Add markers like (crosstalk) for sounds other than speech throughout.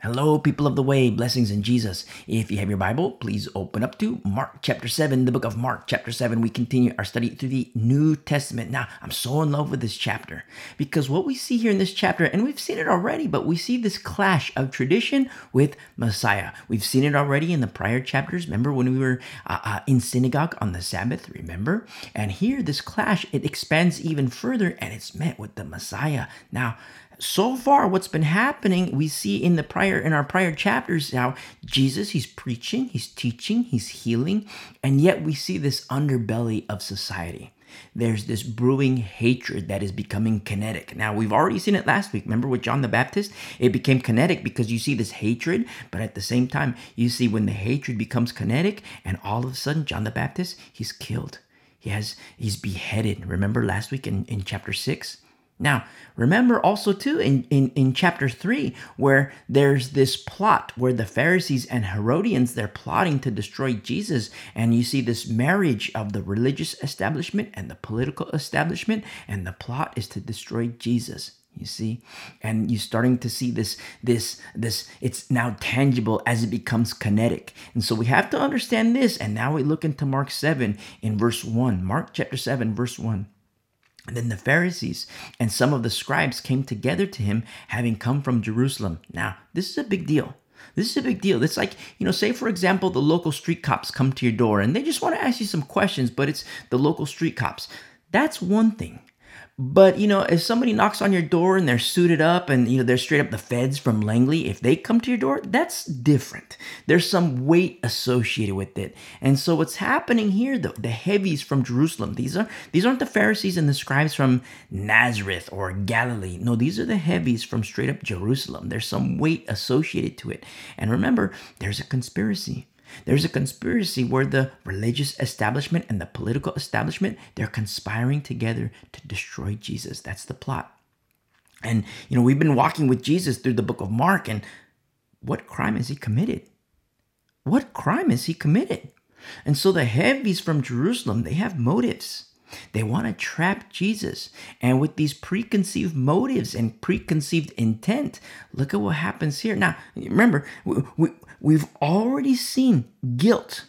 Hello, people of the way, blessings in Jesus. If you have your Bible, please open up to Mark chapter 7, the book of Mark chapter 7. We continue our study through the New Testament. Now, I'm so in love with this chapter because what we see here in this chapter, and we've seen it already, but we see this clash of tradition with Messiah. We've seen it already in the prior chapters. Remember when we were uh, uh, in synagogue on the Sabbath, remember? And here, this clash, it expands even further and it's met with the Messiah. Now, so far what's been happening we see in the prior in our prior chapters how jesus he's preaching he's teaching he's healing and yet we see this underbelly of society there's this brewing hatred that is becoming kinetic. Now, we've already seen it last week. Remember with John the Baptist? It became kinetic because you see this hatred, but at the same time, you see when the hatred becomes kinetic, and all of a sudden, John the Baptist, he's killed. He has he's beheaded. Remember last week in, in chapter 6? Now, remember also too in, in, in chapter 3 where there's this plot where the Pharisees and Herodians they're plotting to destroy Jesus and you see this marriage of the religious establishment and the political establishment and the plot is to destroy Jesus. You see, and you're starting to see this, this, this. It's now tangible as it becomes kinetic, and so we have to understand this. And now we look into Mark seven in verse one. Mark chapter seven, verse one. And then the Pharisees and some of the scribes came together to him, having come from Jerusalem. Now, this is a big deal. This is a big deal. It's like, you know, say for example, the local street cops come to your door and they just want to ask you some questions, but it's the local street cops. That's one thing. But you know, if somebody knocks on your door and they're suited up and you know they're straight up the feds from Langley, if they come to your door, that's different. There's some weight associated with it. And so what's happening here, though, the heavies from Jerusalem, these are these aren't the Pharisees and the scribes from Nazareth or Galilee. No, these are the heavies from straight up Jerusalem. There's some weight associated to it. And remember, there's a conspiracy. There's a conspiracy where the religious establishment and the political establishment, they're conspiring together to destroy Jesus. That's the plot. And, you know, we've been walking with Jesus through the book of Mark, and what crime has he committed? What crime has he committed? And so the heavies from Jerusalem, they have motives. They want to trap Jesus. And with these preconceived motives and preconceived intent, look at what happens here. Now, remember, we, we, we've already seen guilt,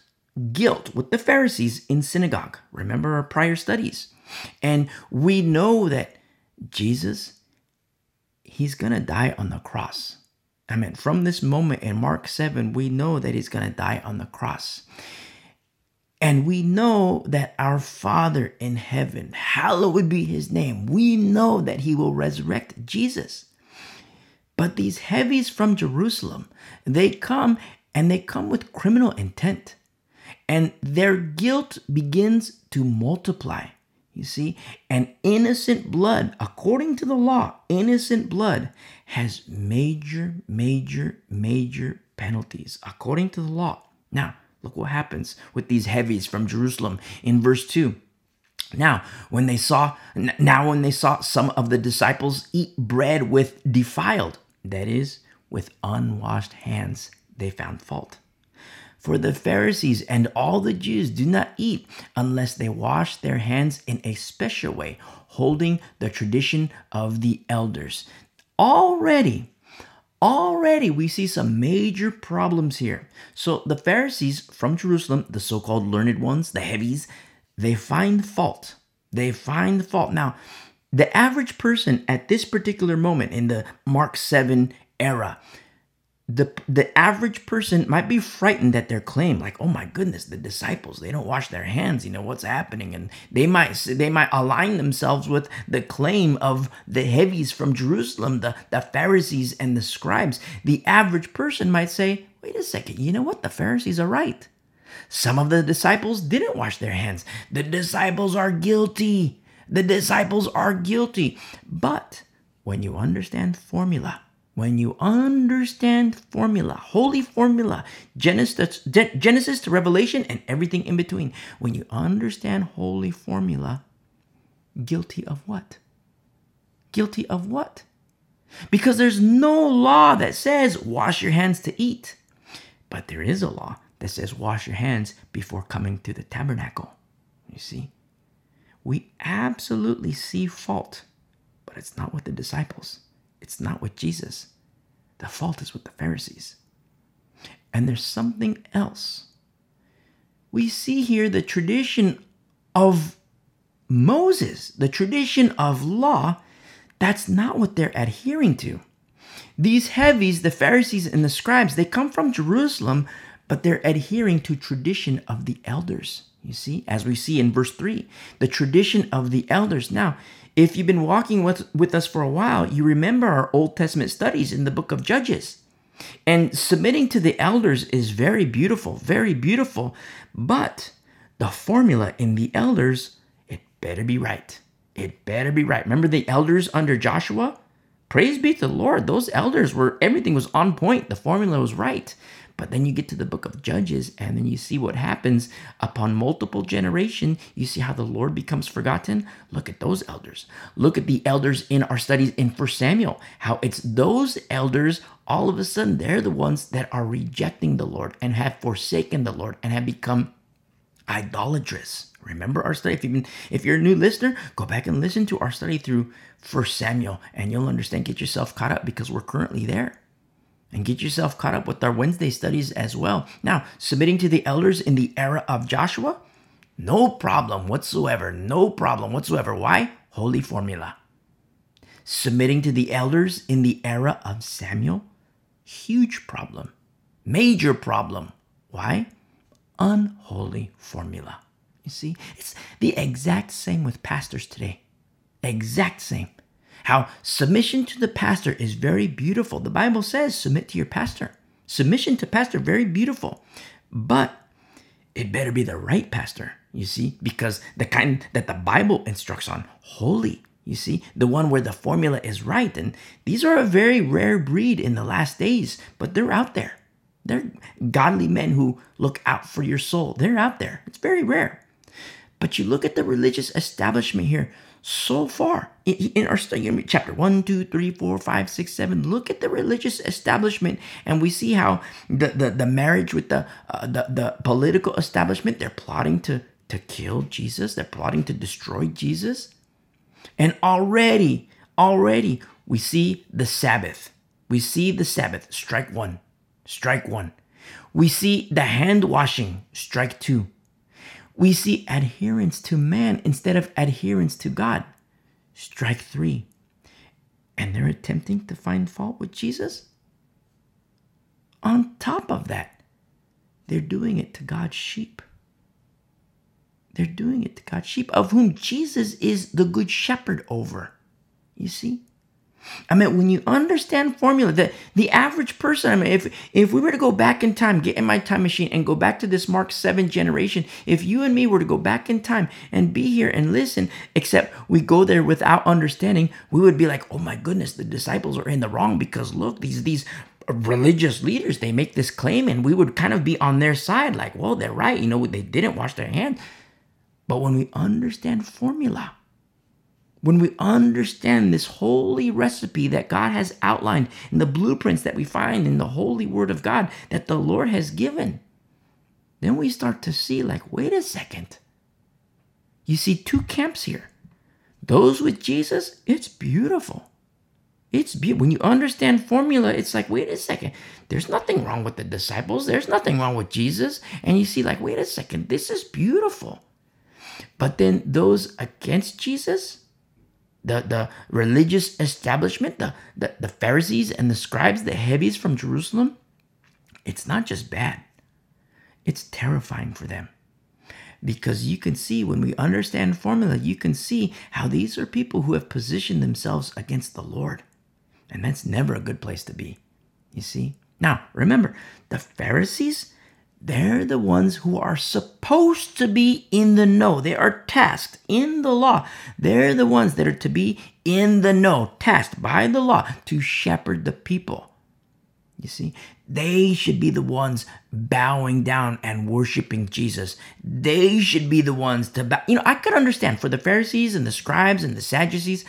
guilt with the Pharisees in synagogue. Remember our prior studies. And we know that Jesus, he's going to die on the cross. I mean, from this moment in Mark 7, we know that he's going to die on the cross. And we know that our Father in heaven, hallowed be his name, we know that he will resurrect Jesus. But these heavies from Jerusalem, they come and they come with criminal intent. And their guilt begins to multiply. You see, and innocent blood, according to the law, innocent blood has major, major, major penalties according to the law. Now, Look what happens with these heavies from Jerusalem in verse 2. Now, when they saw now when they saw some of the disciples eat bread with defiled, that is, with unwashed hands, they found fault. For the Pharisees and all the Jews do not eat unless they wash their hands in a special way, holding the tradition of the elders. Already Already we see some major problems here. So the Pharisees from Jerusalem, the so called learned ones, the heavies, they find fault. They find fault. Now, the average person at this particular moment in the Mark 7 era, the the average person might be frightened at their claim like oh my goodness the disciples they don't wash their hands you know what's happening? And they might they might align themselves with the claim of the heavies from Jerusalem the the Pharisees and the scribes. The average person might say wait a second you know what? The Pharisees are right. Some of the disciples didn't wash their hands. The disciples are guilty the disciples are guilty but when you understand formula when you understand formula, holy formula, Genesis, Genesis to Revelation and everything in between, when you understand holy formula, guilty of what? Guilty of what? Because there's no law that says wash your hands to eat. But there is a law that says wash your hands before coming to the tabernacle. You see? We absolutely see fault, but it's not with the disciples. It's not with Jesus. The fault is with the Pharisees. And there's something else. We see here the tradition of Moses, the tradition of law, that's not what they're adhering to. These heavies, the Pharisees and the scribes, they come from Jerusalem, but they're adhering to tradition of the elders. You see, as we see in verse 3, the tradition of the elders. Now, if you've been walking with, with us for a while, you remember our Old Testament studies in the book of Judges. And submitting to the elders is very beautiful, very beautiful. But the formula in the elders, it better be right. It better be right. Remember the elders under Joshua? Praise be to the Lord. Those elders were, everything was on point. The formula was right. But then you get to the book of Judges and then you see what happens upon multiple generation. You see how the Lord becomes forgotten. Look at those elders. Look at the elders in our studies in First Samuel, how it's those elders all of a sudden they're the ones that are rejecting the Lord and have forsaken the Lord and have become idolatrous. Remember our study. If, you've been, if you're a new listener, go back and listen to our study through First Samuel, and you'll understand. Get yourself caught up because we're currently there. And get yourself caught up with our Wednesday studies as well. Now, submitting to the elders in the era of Joshua, no problem whatsoever. No problem whatsoever. Why? Holy formula. Submitting to the elders in the era of Samuel, huge problem. Major problem. Why? Unholy formula. You see, it's the exact same with pastors today. Exact same. How submission to the pastor is very beautiful. The Bible says submit to your pastor. Submission to pastor, very beautiful. But it better be the right pastor, you see, because the kind that the Bible instructs on, holy, you see, the one where the formula is right. And these are a very rare breed in the last days, but they're out there. They're godly men who look out for your soul. They're out there. It's very rare. But you look at the religious establishment here so far in our study, chapter 1, 2, 3, 4, 5, 6, 7. Look at the religious establishment, and we see how the, the, the marriage with the, uh, the, the political establishment, they're plotting to, to kill Jesus, they're plotting to destroy Jesus. And already, already, we see the Sabbath. We see the Sabbath, strike one, strike one. We see the hand washing, strike two. We see adherence to man instead of adherence to God. Strike three. And they're attempting to find fault with Jesus. On top of that, they're doing it to God's sheep. They're doing it to God's sheep, of whom Jesus is the good shepherd over. You see? I mean, when you understand formula, that the average person, I mean, if if we were to go back in time, get in my time machine and go back to this Mark 7 generation, if you and me were to go back in time and be here and listen, except we go there without understanding, we would be like, oh my goodness, the disciples are in the wrong because look, these these religious leaders, they make this claim, and we would kind of be on their side, like, well, they're right, you know, they didn't wash their hands. But when we understand formula, when we understand this holy recipe that God has outlined in the blueprints that we find in the holy word of God that the Lord has given, then we start to see, like, wait a second. You see two camps here. Those with Jesus, it's beautiful. It's beautiful. When you understand formula, it's like, wait a second. There's nothing wrong with the disciples. There's nothing wrong with Jesus. And you see, like, wait a second. This is beautiful. But then those against Jesus, the, the religious establishment, the, the, the Pharisees and the scribes, the heavies from Jerusalem, it's not just bad, it's terrifying for them. Because you can see when we understand formula, you can see how these are people who have positioned themselves against the Lord. And that's never a good place to be. You see? Now, remember, the Pharisees, they're the ones who are supposed to be in the know. They are tasked in the law. They're the ones that are to be in the know, tasked by the law to shepherd the people. You see, they should be the ones bowing down and worshiping Jesus. They should be the ones to bow. You know, I could understand for the Pharisees and the scribes and the Sadducees.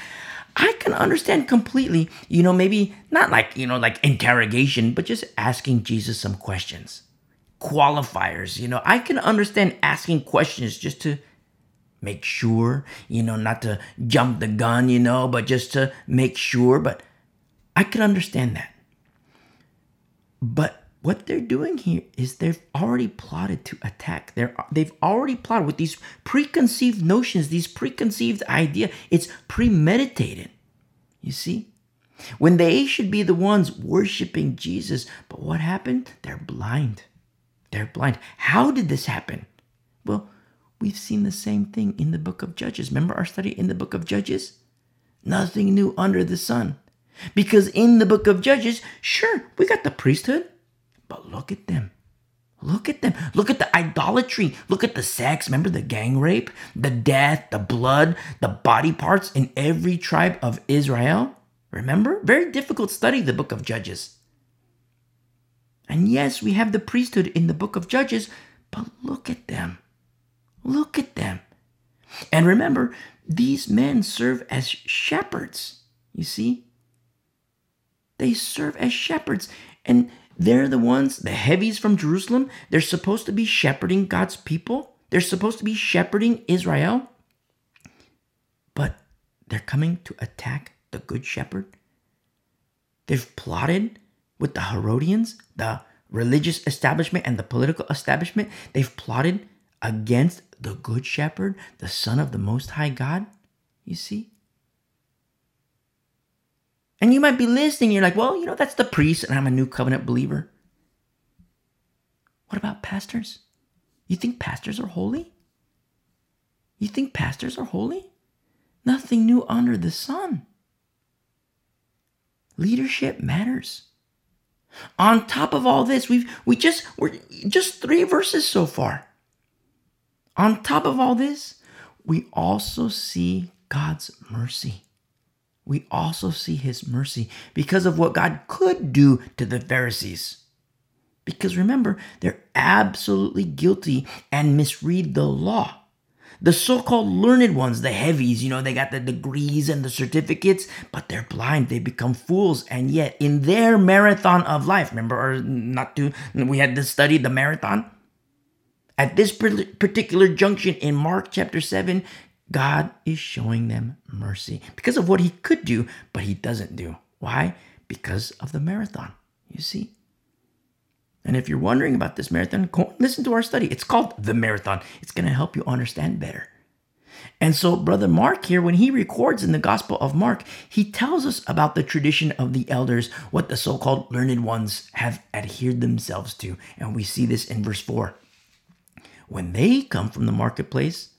I can understand completely, you know, maybe not like, you know, like interrogation, but just asking Jesus some questions qualifiers. You know, I can understand asking questions just to make sure, you know, not to jump the gun, you know, but just to make sure. But I can understand that. But what they're doing here is they've already plotted to attack. They're they've already plotted with these preconceived notions, these preconceived idea. It's premeditated. You see? When they should be the ones worshiping Jesus, but what happened? They're blind. They're blind. How did this happen? Well, we've seen the same thing in the book of Judges. Remember our study in the book of Judges? Nothing new under the sun. Because in the book of Judges, sure, we got the priesthood, but look at them. Look at them. Look at the idolatry. Look at the sex. Remember the gang rape, the death, the blood, the body parts in every tribe of Israel? Remember? Very difficult study, the book of Judges. And yes, we have the priesthood in the book of Judges, but look at them. Look at them. And remember, these men serve as shepherds. You see? They serve as shepherds. And they're the ones, the heavies from Jerusalem, they're supposed to be shepherding God's people. They're supposed to be shepherding Israel. But they're coming to attack the good shepherd. They've plotted with the Herodians, the religious establishment and the political establishment. They've plotted against the good shepherd, the son of the most high God. You see? And you might be listening, you're like, well, you know, that's the priest, and I'm a new covenant believer. What about pastors? You think pastors are holy? You think pastors are holy? Nothing new under the sun. Leadership matters. On top of all this, we've we just we're just three verses so far. On top of all this, we also see God's mercy. We also see his mercy because of what God could do to the Pharisees. Because remember, they're absolutely guilty and misread the law. The so called learned ones, the heavies, you know, they got the degrees and the certificates, but they're blind. They become fools. And yet, in their marathon of life, remember, or not to, we had to study the marathon? At this particular junction in Mark chapter 7, God is showing them mercy because of what he could do, but he doesn't do. Why? Because of the marathon. You see? And if you're wondering about this marathon, go listen to our study. It's called The Marathon. It's going to help you understand better. And so, Brother Mark here, when he records in the Gospel of Mark, he tells us about the tradition of the elders, what the so called learned ones have adhered themselves to. And we see this in verse 4. When they come from the marketplace,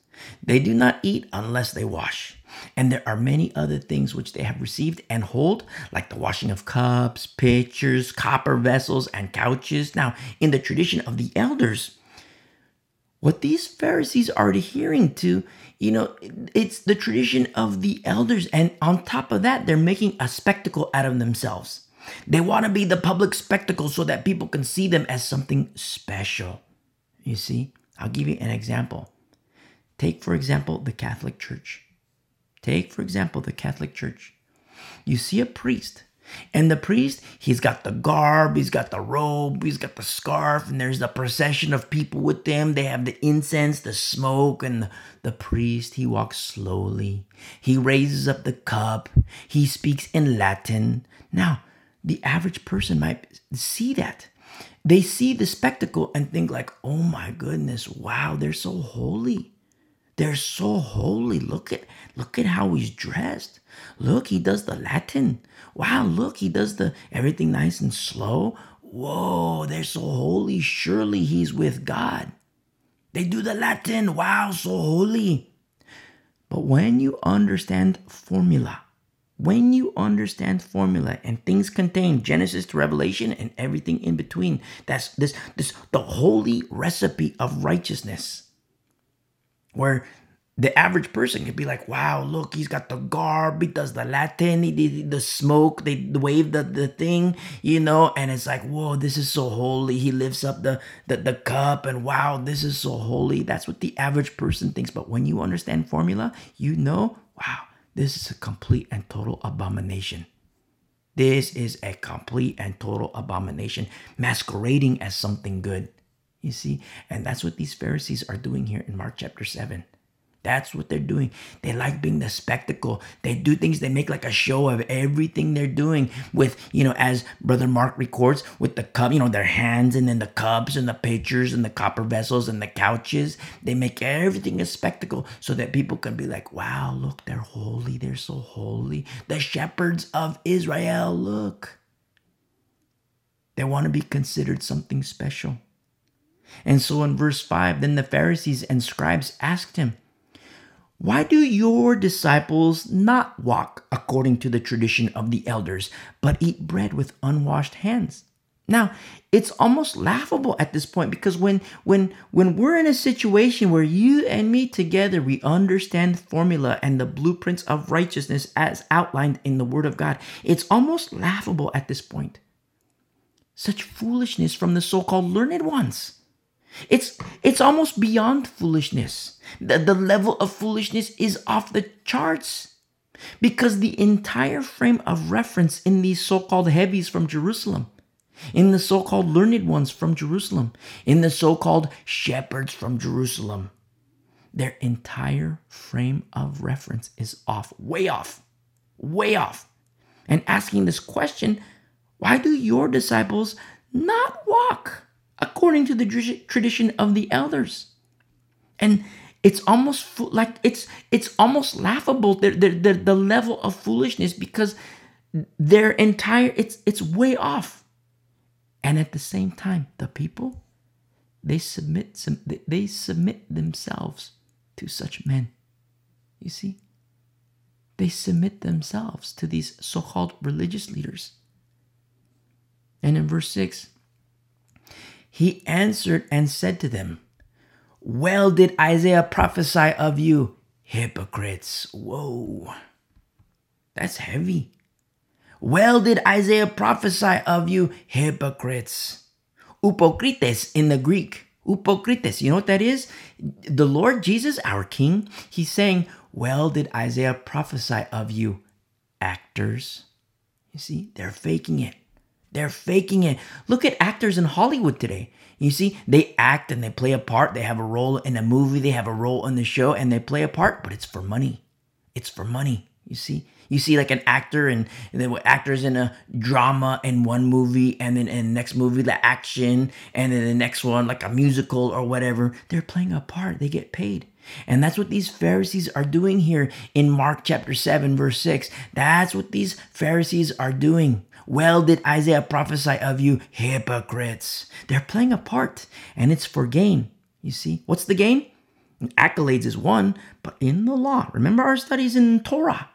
they do not eat unless they wash. And there are many other things which they have received and hold, like the washing of cups, pitchers, copper vessels, and couches. Now, in the tradition of the elders, what these Pharisees are adhering to, you know, it's the tradition of the elders. And on top of that, they're making a spectacle out of themselves. They want to be the public spectacle so that people can see them as something special. You see, I'll give you an example. Take, for example, the Catholic Church. Take, for example, the Catholic Church. You see a priest, and the priest, he's got the garb, he's got the robe, he's got the scarf, and there's the procession of people with them. They have the incense, the smoke, and the, the priest, he walks slowly. He raises up the cup, he speaks in Latin. Now, the average person might see that. They see the spectacle and think like, "Oh my goodness, wow, they're so holy." They're so holy. Look at look at how he's dressed. Look, he does the Latin. Wow, look, he does the everything nice and slow. Whoa, they're so holy. Surely he's with God. They do the Latin. Wow, so holy. But when you understand formula, when you understand formula and things contain Genesis to Revelation and everything in between, that's this this the holy recipe of righteousness where the average person could be like, wow, look, he's got the garb, he does the Latin, he did the smoke, they wave the, the thing, you know, and it's like, whoa, this is so holy. He lifts up the, the, the cup and wow, this is so holy. That's what the average person thinks. But when you understand formula, you know, wow, this is a complete and total abomination. This is a complete and total abomination, masquerading as something good. You see? And that's what these Pharisees are doing here in Mark chapter 7. That's what they're doing. They like being the spectacle. They do things, they make like a show of everything they're doing with, you know, as Brother Mark records, with the cup, you know, their hands and then the cups and the pitchers and the copper vessels and the couches. They make everything a spectacle so that people can be like, wow, look, they're holy. They're so holy. The shepherds of Israel, look. They want to be considered something special. And so in verse 5, then the Pharisees and scribes asked him, why do your disciples not walk according to the tradition of the elders, but eat bread with unwashed hands? Now, it's almost laughable at this point because when when when we're in a situation where you and me together we understand formula and the blueprints of righteousness as outlined in the word of God, it's almost laughable at this point. Such foolishness from the so-called learned ones. It's it's almost beyond foolishness. The, the level of foolishness is off the charts. Because the entire frame of reference in these so-called heavies from Jerusalem, in the so-called learned ones from Jerusalem, in the so-called shepherds from Jerusalem, their entire frame of reference is off, way off, way off. And asking this question, why do your disciples not walk according to the tradition of the elders. And it's almost like it's it's almost laughable the, the, the, level of foolishness because their entire it's it's way off. And at the same time the people they submit some they submit themselves to such men. You see? They submit themselves to these so-called religious leaders. And in verse 6 he answered and said to them, Well did Isaiah prophesy of you, hypocrites. Whoa, that's heavy. Well did Isaiah prophesy of you, hypocrites. Upokrites in the Greek. Upokrites, you know what that is? The Lord Jesus, our King, he's saying, Well did Isaiah prophesy of you, actors. You see, they're faking it. They're faking it. Look at actors in Hollywood today. You see, they act and they play a part. They have a role in a movie, they have a role in the show, and they play a part, but it's for money. It's for money. You see, you see like an actor and, and then actors in a drama in one movie, and then in the next movie the action, and then the next one like a musical or whatever. They're playing a part. They get paid. And that's what these Pharisees are doing here in Mark chapter 7, verse 6. That's what these Pharisees are doing. Well did Isaiah prophesy of you, hypocrites. They're playing a part, and it's for gain. You see, what's the gain? Accolades is one, but in the law, remember our studies in Torah.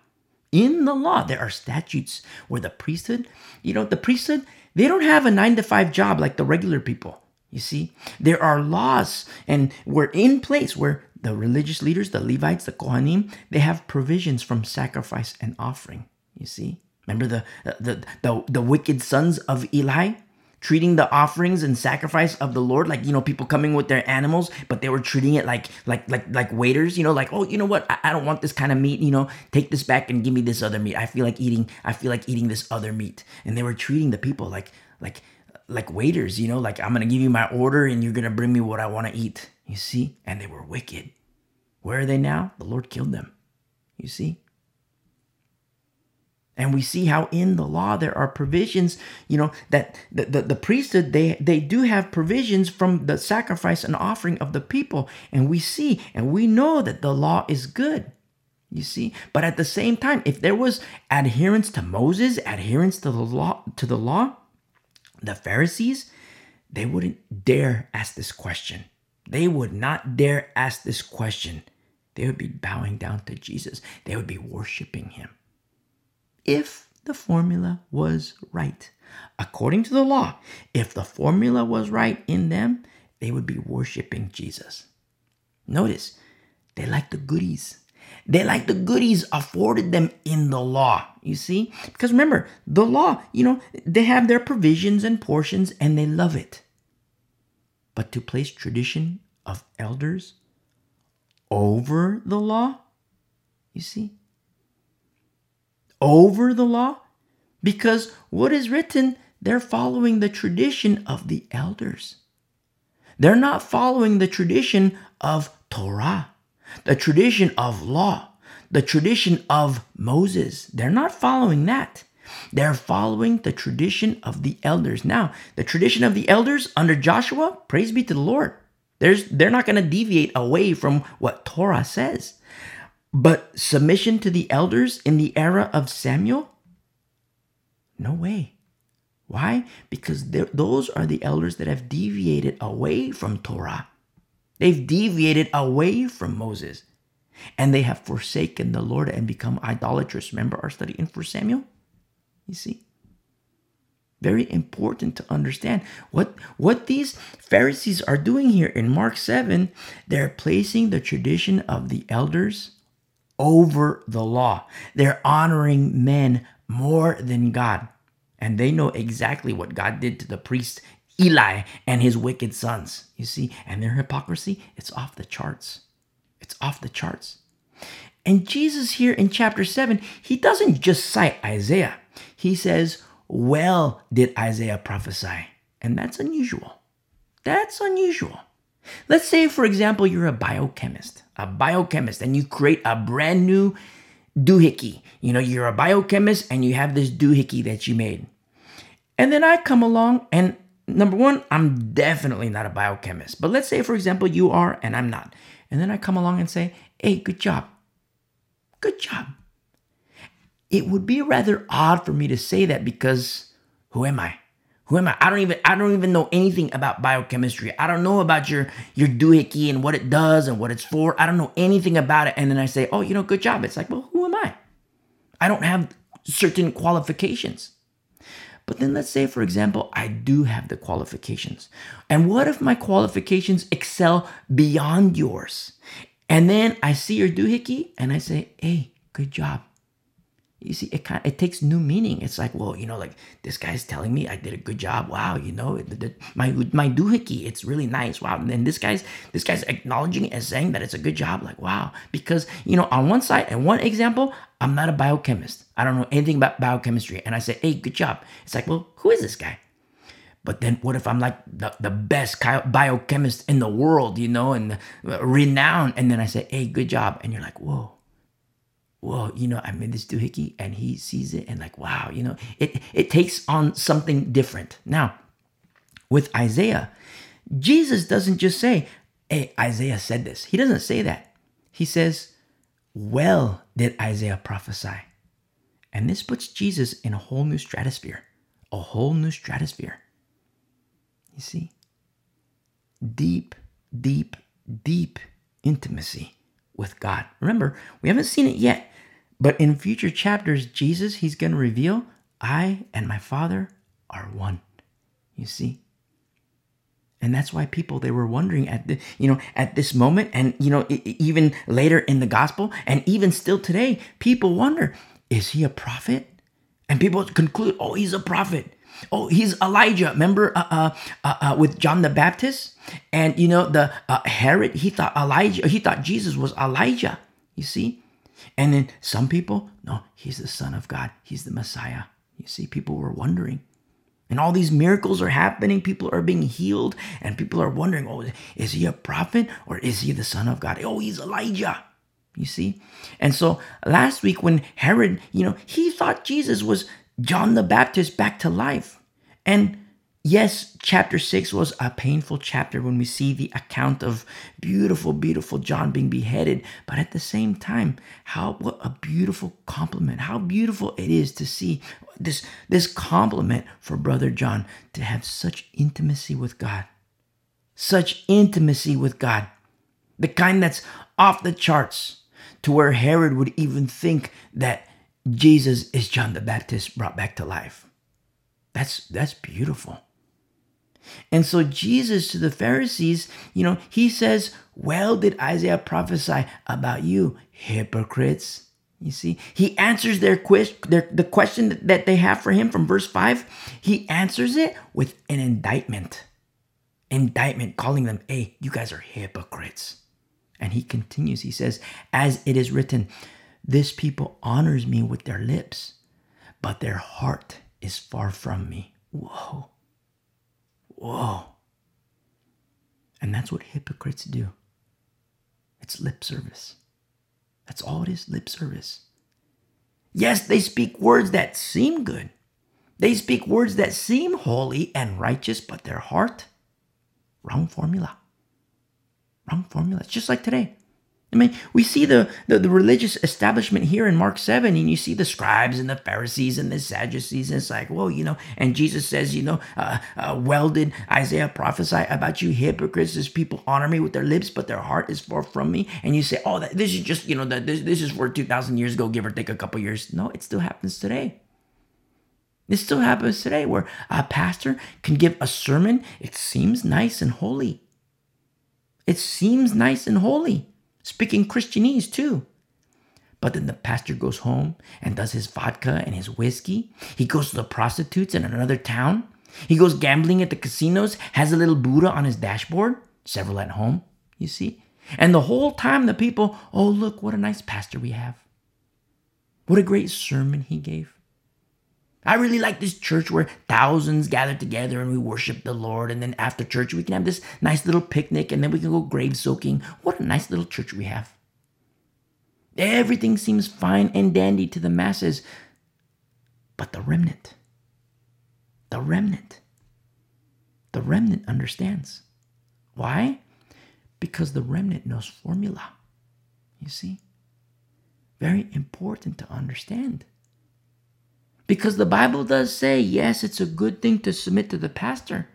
In the law, there are statutes where the priesthood, you know, the priesthood, they don't have a nine to five job like the regular people. You see, there are laws, and we're in place where the religious leaders, the Levites, the Kohanim, they have provisions from sacrifice and offering. You see, Remember the, uh, the, the, the wicked sons of Eli? treating the offerings and sacrifice of the Lord like you know people coming with their animals but they were treating it like like like like waiters you know like oh you know what? I, I, don't want this kind of meat you know take this back and give me this other meat. I feel like eating I feel like eating this other meat. And they were treating the people like like like waiters you know like I'm gonna give you my order and you're gonna bring me what I want to eat. You see? And they were wicked. Where are they now? The Lord killed them. You see and we see how in the law there are provisions, you know, that the, the, the, priesthood, they, they do have provisions from the sacrifice and offering of the people. And we see and we know that the law is good. You see, but at the same time, if there was adherence to Moses, adherence to the law, to the law, the Pharisees, they wouldn't dare ask this question. They would not dare ask this question. They would be bowing down to Jesus. They would be worshiping him if the formula was right. According to the law, if the formula was right in them, they would be worshiping Jesus. Notice, they like the goodies. They like the goodies afforded them in the law, you see? Because remember, the law, you know, they have their provisions and portions and they love it. But to place tradition of elders over the law, you see, over the law? Because what is written, they're following the tradition of the elders. They're not following the tradition of Torah. the tradition of law, the tradition of Moses. They're not following that. They're following the tradition of the elders. Now, the tradition of the elders under Joshua, praise be to the Lord. There's, they're not going to deviate away from what Torah says. But submission to the elders in the era of Samuel? No way. Why? Because those are the elders that have deviated away from Torah. They've deviated away from Moses. And they have forsaken the Lord and become idolatrous. Remember our study in 1 Samuel? You see? Very important to understand what, what these Pharisees are doing here in Mark 7. They're placing the tradition of the elders over the law. They're honoring men more than God. And they know exactly what God did to the priest Eli and his wicked sons. You see, and their hypocrisy, it's off the charts. It's off the charts. And Jesus here in chapter 7, he doesn't just cite Isaiah. He says, Well did Isaiah prophesy. And that's unusual. That's unusual. Let's say, for example, you're a biochemist, a biochemist, and you create a brand new doohickey. You know, you're a biochemist and you have this doohickey that you made. And then I come along and number one, I'm definitely not a biochemist. But let's say, for example, you are and I'm not. And then I come along and say, hey, good job. Good job. It would be rather odd for me to say that because who am I? Who am I? I don't even I don't even know anything about biochemistry. I don't know about your your doohickey and what it does and what it's for. I don't know anything about it. And then I say, oh, you know, good job. It's like, well, who am I? I don't have certain qualifications. But then let's say, for example, I do have the qualifications. And what if my qualifications excel beyond yours? And then I see your doohickey and I say, hey, good job you see it kind of, it takes new meaning. It's like well you know like this guy's telling me i did a good job. Wow you know my my doohickey it's really nice. Wow. And then this guy's this guy's acknowledging and saying that it's a good job. Like wow. Because you know on one side and one example i'm not a biochemist. I don't know anything about biochemistry. And i say hey good job. It's like well who is this guy? But then what if I'm like the, the best biochemist in the world, you know, and renowned? And then I say, hey, good job. And you're like, whoa, well, you know, I made this doohickey and he sees it and like, wow, you know, it, it takes on something different. Now, with Isaiah, Jesus doesn't just say, hey, Isaiah said this. He doesn't say that. He says, well did Isaiah prophesy. And this puts Jesus in a whole new stratosphere, a whole new stratosphere. You see? Deep, deep, deep intimacy with God. Remember, we haven't seen it yet, but in future chapters, Jesus, he's going to reveal, I and my Father are one. You see? And that's why people they were wondering at the you know at this moment and you know even later in the gospel and even still today people wonder is he a prophet? And people conclude oh he's a prophet. Oh, he's Elijah. Remember uh, uh, uh, uh, with John the Baptist? And you know, the uh, Herod, he thought Elijah, he thought Jesus was Elijah. You see? And then some people, no, he's the Son of God. He's the Messiah. You see, people were wondering. And all these miracles are happening. People are being healed. And people are wondering, oh, is he a prophet or is he the Son of God? Oh, he's Elijah. You see? And so last week when Herod, you know, he thought Jesus was John the Baptist back to life. And yes, chapter six was a painful chapter when we see the account of beautiful, beautiful John being beheaded. But at the same time, how what a beautiful compliment, how beautiful it is to see this, this compliment for Brother John to have such intimacy with God. Such intimacy with God. The kind that's off the charts to where Herod would even think that Jesus is John the Baptist brought back to life. That's that's beautiful. And so Jesus to the Pharisees, you know, he says, "Well did Isaiah prophesy about you, hypocrites?" You see, he answers their, quest, their the question that they have for him from verse 5. He answers it with an indictment. Indictment calling them, "Hey, you guys are hypocrites." And he continues. He says, "As it is written, this people honors me with their lips, but their heart is far from me. Whoa. Whoa. And that's what hypocrites do. It's lip service. That's all it is lip service. Yes, they speak words that seem good. They speak words that seem holy and righteous, but their heart, wrong formula. Wrong formula. It's just like today. I mean, we see the, the, the, religious establishment here in Mark 7, and you see the scribes and the Pharisees and the Sadducees, and it's like, well, you know, and Jesus says, you know, uh, uh, well did Isaiah prophesy about you hypocrites, as people honor me with their lips, but their heart is far from me. And you say, oh, that, this is just, you know, that this, this is for 2,000 years ago, give or take a couple years. No, it still happens today. This still happens today where a pastor can give a sermon. It seems nice and holy. It seems nice and holy speaking Christianese too. But then the pastor goes home and does his vodka and his whiskey. He goes to the prostitutes in another town. He goes gambling at the casinos, has a little Buddha on his dashboard, several at home, you see. And the whole time the people, oh, look, what a nice pastor we have. What a great sermon he gave. I really like this church where thousands gather together and we worship the Lord. And then after church, we can have this nice little picnic and then we can go grave soaking. What a nice little church we have. Everything seems fine and dandy to the masses. But the remnant, the remnant, the remnant understands. Why? Because the remnant knows formula. You see? Very important to understand. Because the Bible does say, yes, it's a good thing to submit to the pastor.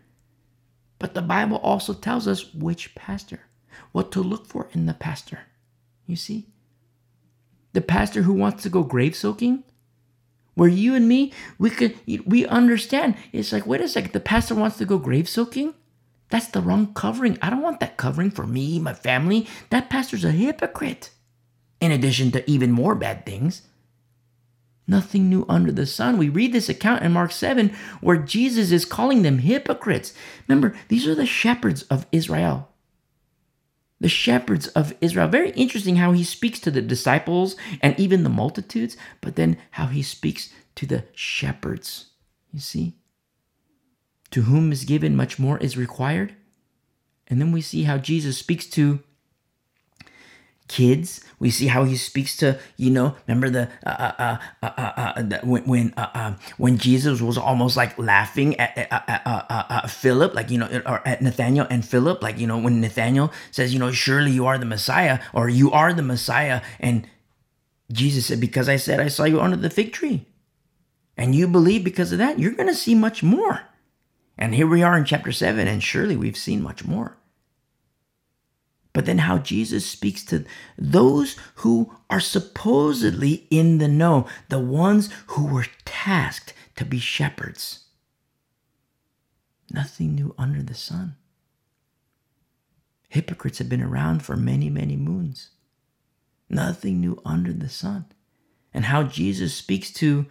But the Bible also tells us which pastor, what to look for in the pastor. You see? The pastor who wants to go grave soaking, where you and me, we could we understand. It's like, wait a second, the pastor wants to go grave soaking? That's the wrong covering. I don't want that covering for me, my family. That pastor's a hypocrite. In addition to even more bad things. Nothing new under the sun. We read this account in Mark 7 where Jesus is calling them hypocrites. Remember, these are the shepherds of Israel. The shepherds of Israel. Very interesting how he speaks to the disciples and even the multitudes, but then how he speaks to the shepherds. You see? To whom is given, much more is required. And then we see how Jesus speaks to kids. We see how he speaks to, you know, remember the, uh, uh, uh, when when when Jesus was almost like laughing at Philip, like you know, or at Nathaniel and Philip, like you know, when Nathaniel says, you know, surely you are the Messiah, or you are the Messiah, and Jesus said, because I said I saw you under the fig tree, and you believe because of that, you're going to see much more. And here we are in chapter seven, and surely we've seen much more but then how Jesus speaks to those who are supposedly in the know, the ones who were tasked to be shepherds. Nothing new under the sun. Hypocrites have been around for many, many moons. Nothing new under the sun. And how Jesus speaks to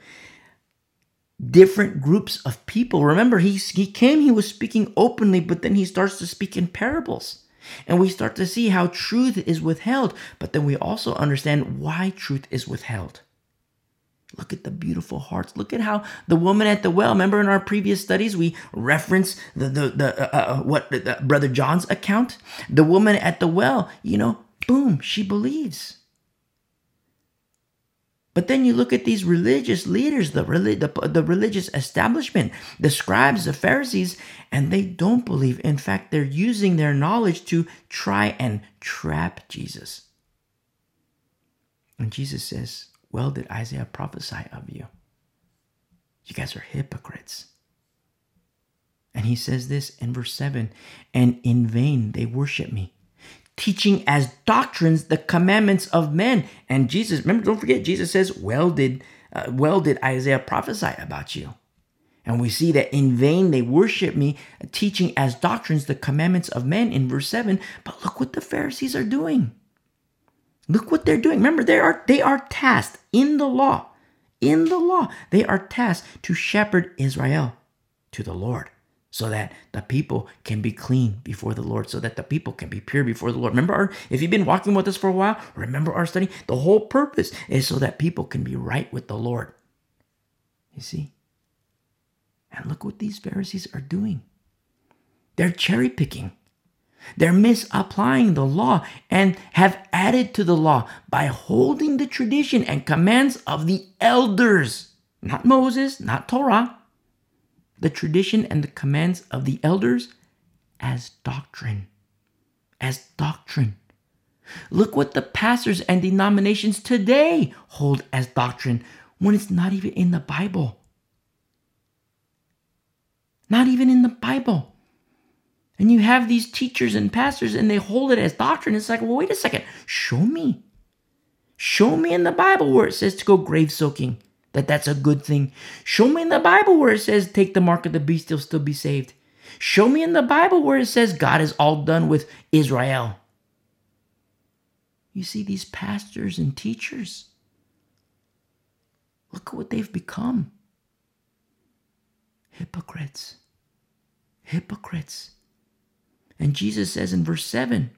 different groups of people. Remember, he, he came, he was speaking openly, but then he starts to speak in parables. And we start to see how truth is withheld, but then we also understand why truth is withheld. Look at the beautiful hearts. Look at how the woman at the well. Remember in our previous studies, we reference the the, the uh, uh, uh what the, brother John's account. The woman at the well, you know, boom, she believes. But then you look at these religious leaders, the, the, the religious establishment, the scribes, the Pharisees, and they don't believe. In fact, they're using their knowledge to try and trap Jesus. And Jesus says, Well, did Isaiah prophesy of you? You guys are hypocrites. And he says this in verse 7 And in vain they worship me teaching as doctrines the commandments of men. And Jesus, remember, don't forget, Jesus says, "Well did, uh, well did Isaiah prophesy about you." And we see that in vain they worship me, teaching as doctrines the commandments of men in verse 7. But look what the Pharisees are doing. Look what they're doing. Remember, they are they are tasked in the law. In the law, they are tasked to shepherd Israel to the Lord so that the people can be clean before the Lord, so that the people can be pure before the Lord. Remember, our, if you've been walking with us for a while, remember our study. The whole purpose is so that people can be right with the Lord. You see? And look what these Pharisees are doing. They're cherry picking. They're misapplying the law and have added to the law by holding the tradition and commands of the elders, not Moses, not Torah. The tradition and the commands of the elders as doctrine. As doctrine. Look what the pastors and denominations today hold as doctrine when it's not even in the Bible. Not even in the Bible. And you have these teachers and pastors and they hold it as doctrine. It's like, well, wait a second. Show me. Show me in the Bible where it says to go grave soaking, that that's a good thing. Show me in the Bible where it says take the mark of the beast, you'll still be saved. Show me in the Bible where it says God is all done with Israel. You see, these pastors and teachers, look at what they've become hypocrites. Hypocrites. And Jesus says in verse 7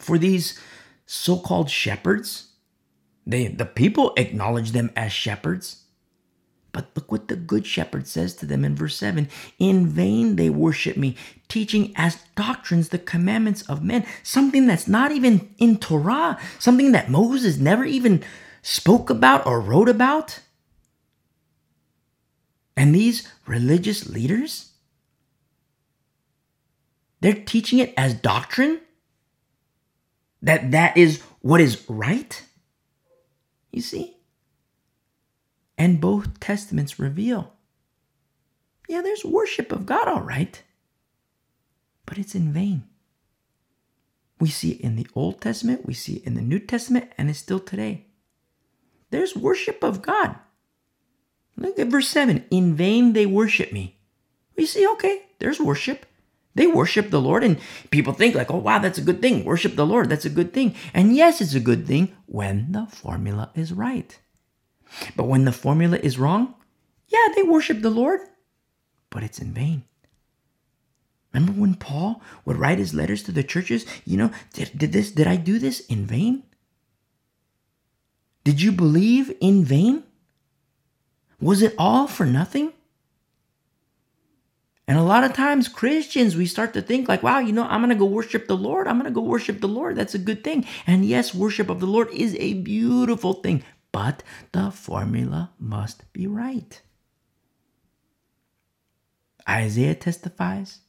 for these so called shepherds, they, the people acknowledge them as shepherds. But look what the good shepherd says to them in verse 7 In vain they worship me, teaching as doctrines the commandments of men, something that's not even in Torah, something that Moses never even spoke about or wrote about. And these religious leaders, they're teaching it as doctrine that that is what is right. You see? And both testaments reveal yeah, there's worship of God, all right, but it's in vain. We see it in the Old Testament, we see it in the New Testament, and it's still today. There's worship of God. Look at verse 7 In vain they worship me. We see, okay, there's worship. They worship the Lord, and people think, like, oh, wow, that's a good thing. Worship the Lord, that's a good thing. And yes, it's a good thing when the formula is right. But when the formula is wrong, yeah, they worship the Lord, but it's in vain. Remember when Paul would write his letters to the churches? You know, did, did this, did I do this in vain? Did you believe in vain? Was it all for nothing? And a lot of times, Christians, we start to think like, wow, you know, I'm going to go worship the Lord. I'm going to go worship the Lord. That's a good thing. And yes, worship of the Lord is a beautiful thing, but the formula must be right. Isaiah testifies,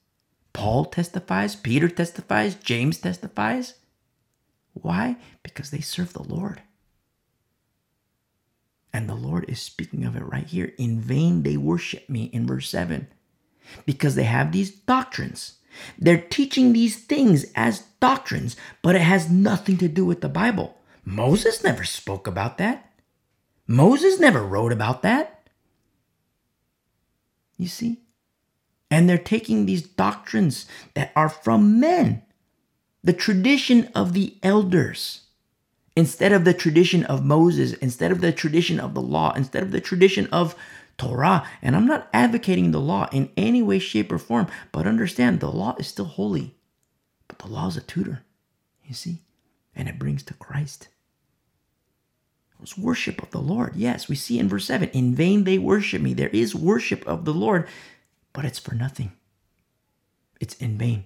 Paul testifies, Peter testifies, James testifies. Why? Because they serve the Lord. And the Lord is speaking of it right here. In vain they worship me in verse 7 because they have these doctrines. They're teaching these things as doctrines, but it has nothing to do with the Bible. Moses never spoke about that. Moses never wrote about that. You see? And they're taking these doctrines that are from men, the tradition of the elders, instead of the tradition of Moses, instead of the tradition of the law, instead of the tradition of Torah. And I'm not advocating the law in any way, shape, or form, but understand the law is still holy. But the law is a tutor, you see, and it brings to Christ. It was worship of the Lord. Yes, we see in verse 7 in vain they worship me. There is worship of the Lord, but it's for nothing, it's in vain.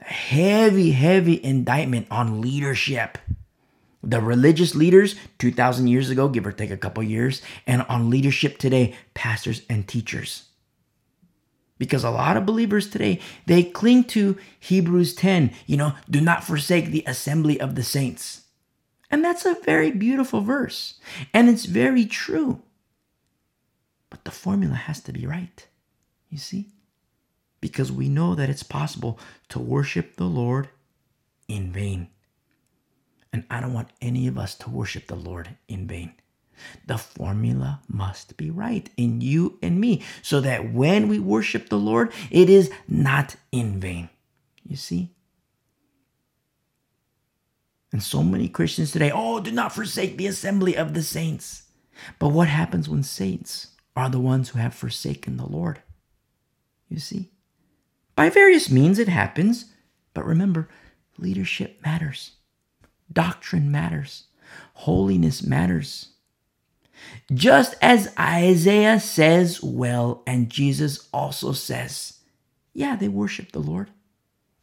A heavy, heavy indictment on leadership the religious leaders 2000 years ago give or take a couple years and on leadership today pastors and teachers. Because a lot of believers today they cling to hebrews 10 you know do not forsake the assembly of the saints. And that's a very beautiful verse and it's very true. But the formula has to be right you see? Because we know that it's possible to worship the lord in vain and I don't want any of us to worship the Lord in vain. The formula must be right in you and me so that when we worship the Lord, it is not in vain. You see? And so many Christians today, oh, do not forsake the assembly of the saints. But what happens when saints are the ones who have forsaken the Lord? You see? By various means it happens, but remember, leadership matters. Doctrine matters. Holiness matters. Just as Isaiah says well, and Jesus also says, yeah, they worship the Lord.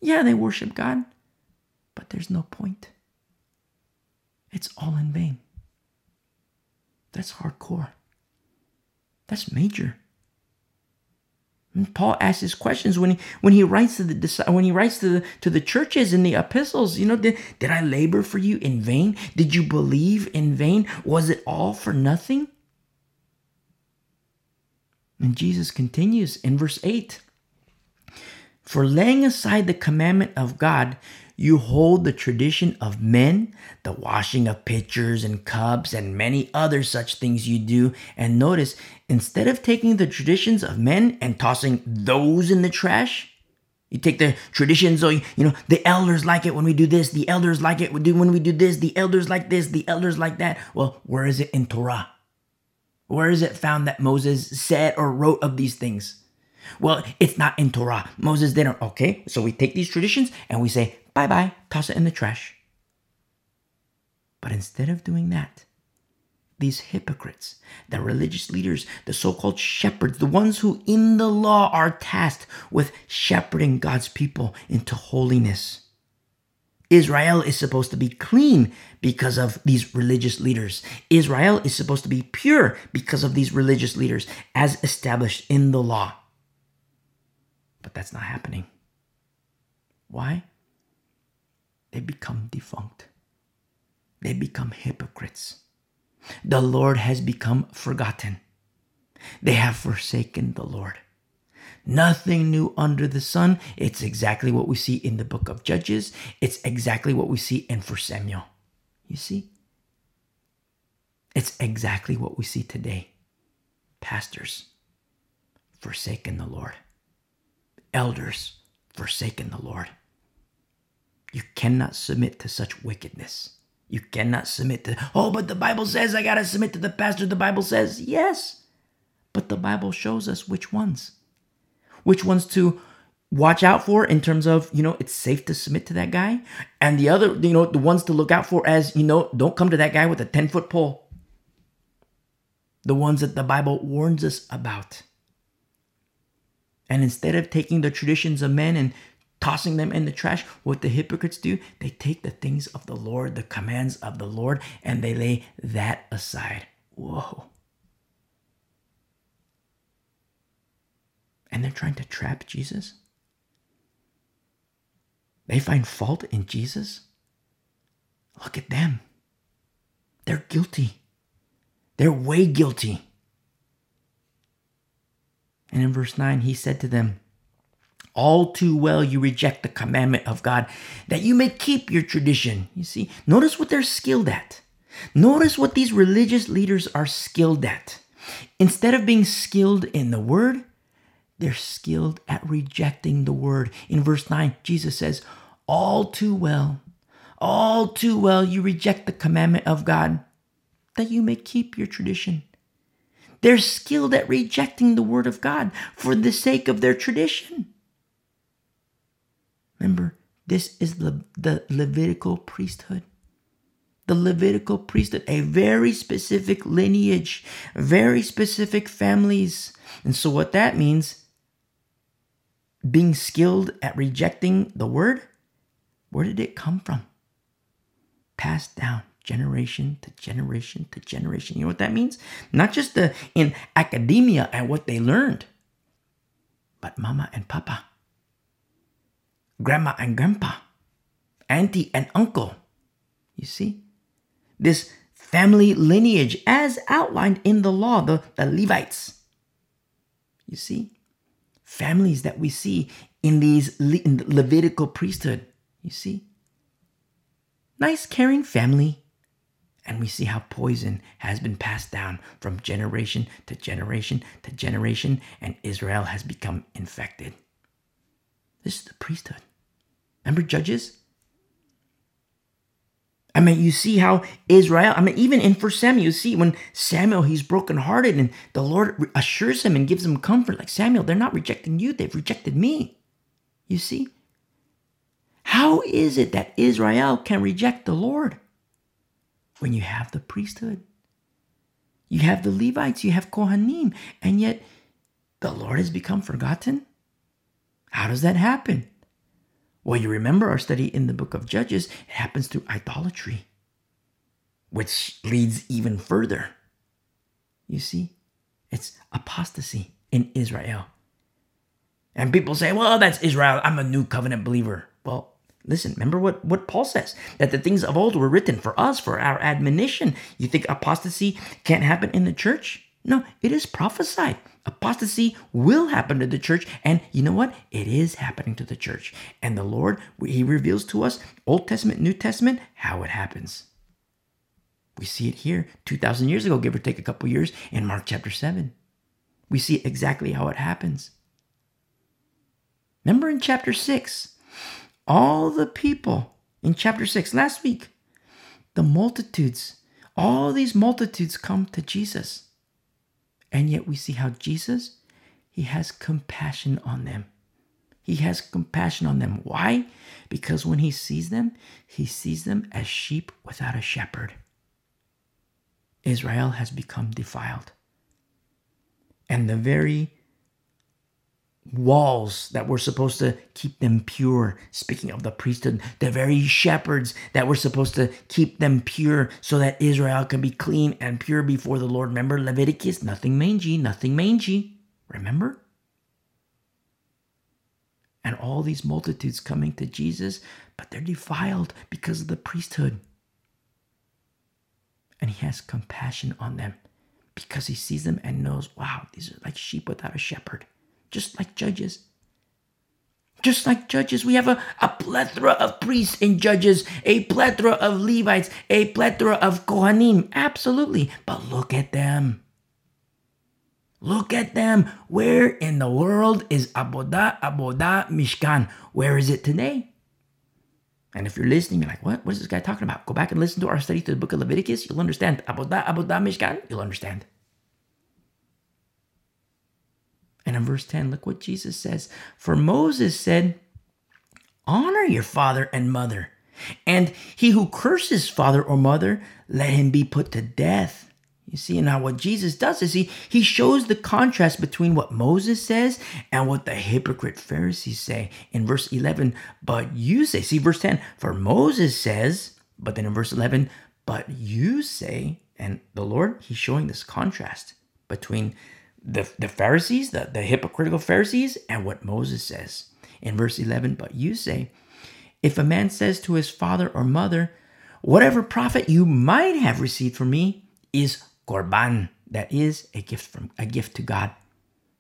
Yeah, they worship God, but there's no point. It's all in vain. That's hardcore. That's major. And Paul asks his questions when he when he writes to the when he writes to the to the churches in the epistles. You know, did, did I labor for you in vain? Did you believe in vain? Was it all for nothing? And Jesus continues in verse 8 For laying aside the commandment of God, you hold the tradition of men, the washing of pitchers and cups, and many other such things you do. And notice, instead of taking the traditions of men and tossing those in the trash, you take the traditions, or you know, the elders like it when we do this, the elders like it when we do this, the elders like this, the elders like that. Well, where is it in Torah? Where is it found that Moses said or wrote of these things? Well, it's not in Torah. Moses didn't. Okay, so we take these traditions and we say, bye bye, toss it in the trash. But instead of doing that, these hypocrites, the religious leaders, the so called shepherds, the ones who in the law are tasked with shepherding God's people into holiness. Israel is supposed to be clean because of these religious leaders. Israel is supposed to be pure because of these religious leaders, as established in the law. But that's not happening. Why? They become defunct. They become hypocrites. The Lord has become forgotten. They have forsaken the Lord. Nothing new under the sun. It's exactly what we see in the book of Judges. It's exactly what we see in 1 Samuel. You see? It's exactly what we see today. Pastors forsaken the Lord elders forsaken the Lord. Cannot submit to such wickedness. You cannot submit to, oh, but the Bible says I got to submit to the pastor. The Bible says, yes. But the Bible shows us which ones. Which ones to watch out for in terms of, you know, it's safe to submit to that guy. And the other, you know, the ones to look out for as, you know, don't come to that guy with a 10 foot pole. The ones that the Bible warns us about. And instead of taking the traditions of men and tossing them in the trash, what the hypocrites do, they take the things of the Lord, the commands of the Lord, and they lay that aside. Whoa. And they're trying to trap Jesus. They find fault in Jesus. Look at them. They're guilty. They're way guilty. And in verse 9, he said to them, All too well you reject the commandment of God, that you may keep your tradition. You see, notice what they're skilled at. Notice what these religious leaders are skilled at. Instead of being skilled in the word, they're skilled at rejecting the word. In verse 9, Jesus says, All too well, all too well you reject the commandment of God, that you may keep your tradition. They're skilled at rejecting the word of God for the sake of their tradition. Remember, this is the, the Levitical priesthood. The Levitical priesthood, a very specific lineage, very specific families. And so, what that means, being skilled at rejecting the word, where did it come from? Passed down generation to generation to generation. You know what that means? Not just the in academia and what they learned, but mama and papa, grandma and grandpa, auntie and uncle. You see? This family lineage as outlined in the law, the, the Levites. You see? Families that we see in these Le- in the Levitical priesthood. You see? Nice, caring family and we see how poison has been passed down from generation to generation to generation, and Israel has become infected. This is the priesthood. Remember Judges? I mean, you see how Israel, I mean, even in First Samuel, you see when Samuel, he's brokenhearted and the Lord assures him and gives him comfort, like, Samuel, they're not rejecting you, they've rejected me. You see? How is it that Israel can reject the Lord? when you have the priesthood. You have the Levites, you have Kohanim, and yet the Lord has become forgotten? How does that happen? Well, you remember our study in the book of Judges, it happens through idolatry, which leads even further. You see, it's apostasy in Israel. And people say, well, that's Israel. I'm a new covenant believer. Well, listen, remember what, what Paul says that the things of old were written for us, for our admonition. You think apostasy can't happen in the church? No, it is prophesied. Apostasy will happen to the church. And you know what? It is happening to the church. And the Lord, He reveals to us, Old Testament, New Testament, how it happens. We see it here 2,000 years ago, give or take a couple years, in Mark chapter 7. We see exactly how it happens. Remember in chapter 6, all the people in chapter 6 last week, the multitudes, all these multitudes come to Jesus. And yet we see how Jesus, he has compassion on them. He has compassion on them. Why? Because when he sees them, he sees them as sheep without a shepherd. Israel has become defiled. And the very walls that were supposed to keep them pure. Speaking of the priesthood, the very shepherds that were supposed to keep them pure so that Israel can be clean and pure before the Lord. Remember Leviticus? Nothing mangy, nothing mangy. Remember? And all these multitudes coming to Jesus, but they're defiled because of the priesthood. And he has compassion on them because he sees them and knows, wow, these are like sheep without a shepherd just like judges. Just like judges, we have a, a plethora of priests and judges, a plethora of Levites, a plethora of Kohanim. Absolutely. But look at them. Look at them. Where in the world is Abodah, Abodah, Mishkan? Where is it today? And if you're listening, you're like, what? What is this guy talking about? Go back and listen to our study through the book of Leviticus. You'll understand. Abodah, Abodah, Mishkan. You'll understand. And in verse 10, look what Jesus says. For Moses said, Honor your father and mother, and he who curses father or mother, let him be put to death. You see, and now what Jesus does is he, he shows the contrast between what Moses says and what the hypocrite Pharisees say. In verse 11, but you say, see verse 10, for Moses says, but then in verse 11, but you say, and the Lord, he's showing this contrast between the, the Pharisees, the, the hypocritical Pharisees, and what Moses says. In verse 11, but you say, if a man says to his father or mother, whatever profit you might have received from me is korban, that is a gift from a gift to God.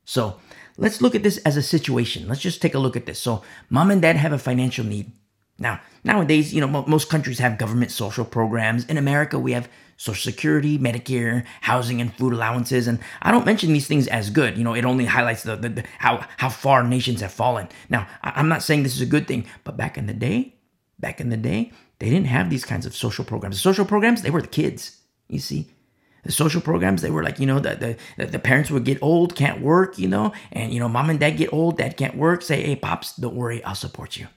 So let's look at this as a situation. Let's just take a look at this. So mom and dad have a financial need. Now, nowadays, you know, most countries have government social programs. In America, we have Social Security, Medicare, housing, and food allowances. And I don't mention these things as good. You know, it only highlights the, the, the how how far nations have fallen. Now, I, am not saying this is a good thing, but back in the day, back in the day, they didn't have these kinds of social programs. The social programs, they were the kids. You see, the social programs they were like you know the, the the parents would get old can't work you know and you know mom and dad get old dad can't work say hey pops don't worry i'll support you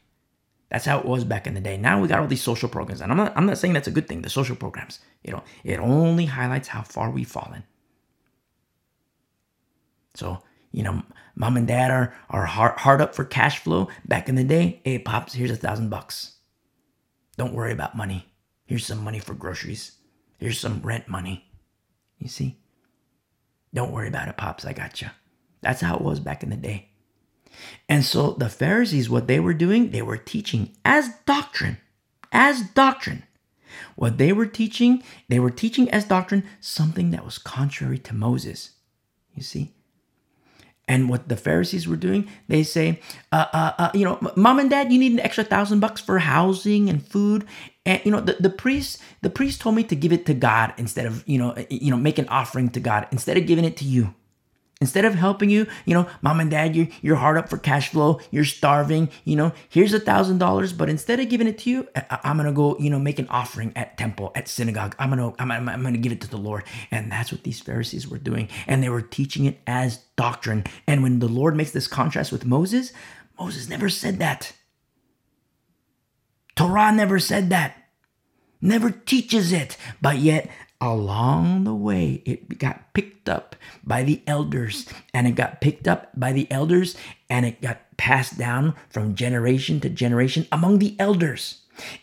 that's how it was back in the day. Now we got all these social programs, and I'm not I'm not saying that's a good thing. The social programs, you know, it only highlights how far we've fallen. So you know, mom and dad are are hard, hard up for cash flow. Back in the day, hey pops, here's a thousand bucks. Don't worry about money. Here's some money for groceries. Here's some rent money. You see? Don't worry about it, pops. I got you. That's how it was back in the day. And so the Pharisees, what they were doing, they were teaching as doctrine, as doctrine. What they were teaching, they were teaching as doctrine something that was contrary to Moses. You see? And what the Pharisees were doing, they say, uh, uh, uh, you know, mom and dad, you need an extra thousand bucks for housing and food. And you know, the, the priest, the priest told me to give it to God instead of, you know, you know, make an offering to God instead of giving it to you. Instead of helping you, you know, mom and dad, you're, you're hard up for cash flow, you're starving, you know, here's a thousand dollars, but instead of giving it to you, I, am gonna go, you know, make an offering at temple, at synagogue. I'm gonna, I'm, I'm, I'm gonna give it to the Lord. And that's what these Pharisees were doing. And they were teaching it as doctrine. And when the Lord makes this contrast with Moses, Moses never said that. Torah never said that. Never teaches it. But yet, along the way, it got picked up by the elders, and it got picked up by the elders, and it got passed down from generation to generation among the elders.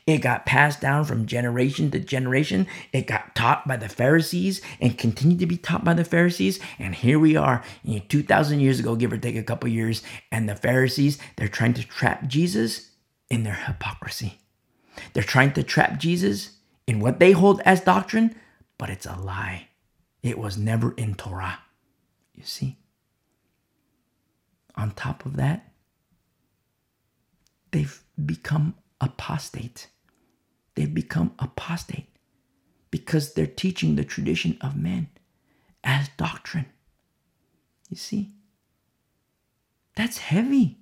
It got passed down from generation to generation. It got taught by the Pharisees and continued to be taught by the Pharisees. And here we are, you know, 2,000 years ago, give or take a couple years, and the Pharisees, they're trying to trap Jesus in their hypocrisy. They're trying to trap Jesus in what they hold as doctrine, but it's a lie. It was never in Torah. You see? On top of that, they've become apostate. They've become apostate because they're teaching the tradition of men as doctrine. You see? That's heavy.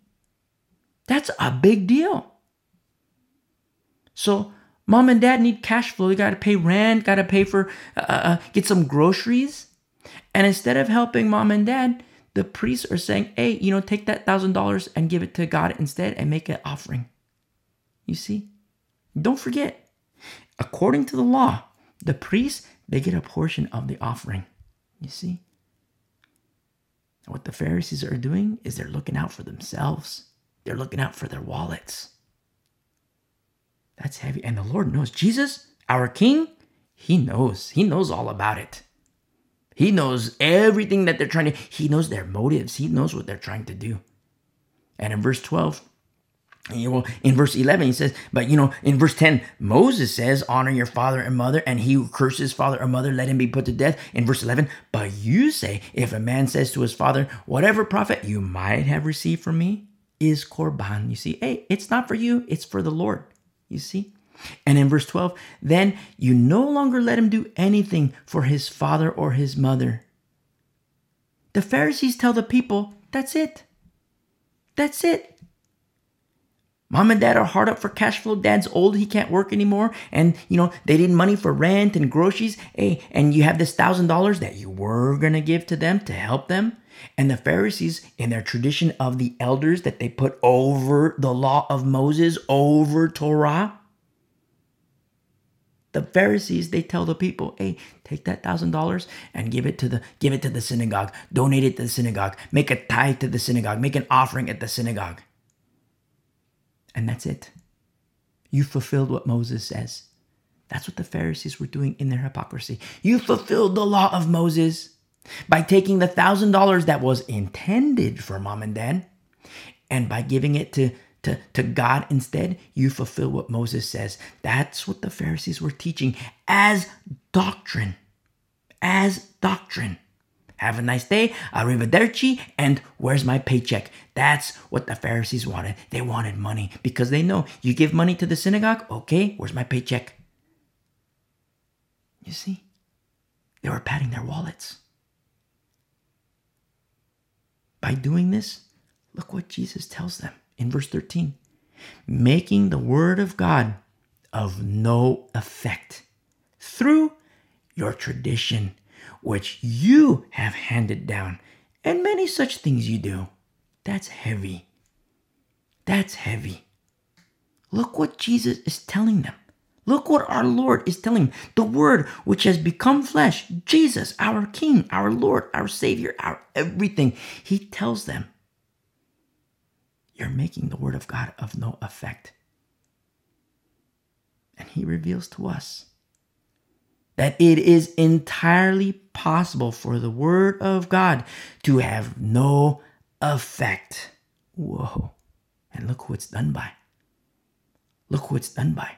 That's a big deal. So, mom and dad need cash flow. They got to pay rent, got to pay for, uh, uh, uh, get some groceries. And instead of helping mom and dad, the priests are saying, hey, you know, take that thousand dollars and give it to God instead and make an offering. You see? Don't forget, according to the law, the priests, they get a portion of the offering. You see? What the Pharisees are doing is they're looking out for themselves. They're looking out for their wallets. That's heavy. And the Lord knows. Jesus, our King, He knows. He knows all about it. He knows everything that they're trying to, He knows their motives. He knows what they're trying to do. And in verse 12, you know, in verse 11, he says, but you know, in verse 10, Moses says, honor your father and mother, and he who curses father or mother, let him be put to death. In verse 11, but you say, if a man says to his father, whatever profit you might have received from me is korban. You see, hey, it's not for you, it's for the Lord. You see? And in verse 12, then you no longer let him do anything for his father or his mother. The Pharisees tell the people, that's it. That's it. Mom and dad are hard up for cash flow. Dad's old, he can't work anymore. And, you know, they need money for rent and groceries. Hey, and you have this thousand dollars that you were going to give to them to help them. And the Pharisees, in their tradition of the elders that they put over the law of Moses, over Torah, the Pharisees, they tell the people, hey, take that thousand dollars and give it to the give it to the synagogue, donate it to the synagogue, make a tithe to the synagogue, make an offering at the synagogue. And that's it. You fulfilled what Moses says. That's what the Pharisees were doing in their hypocrisy. You fulfilled the law of Moses by taking the thousand dollars that was intended for mom and dad and by giving it to, to, to God instead, you fulfill what Moses says. That's what the Pharisees were teaching as doctrine. As doctrine. Have a nice day, arrivederci, and where's my paycheck? That's what the Pharisees wanted. They wanted money because they know you give money to the synagogue, okay, where's my paycheck? You see, they were patting their wallets. By doing this, look what Jesus tells them in verse 13 making the word of God of no effect through your tradition which you have handed down, and many such things you do. That's heavy. That's heavy. Look what Jesus is telling them. Look what our Lord is telling them. The Word which has become flesh, Jesus, our King, our Lord, our Savior, our everything. He tells them, You're making the Word of God of no effect. And He reveals to us that it is entirely possible for the Word of God to have no effect. Whoa. And look who it's done by. Look who it's done by.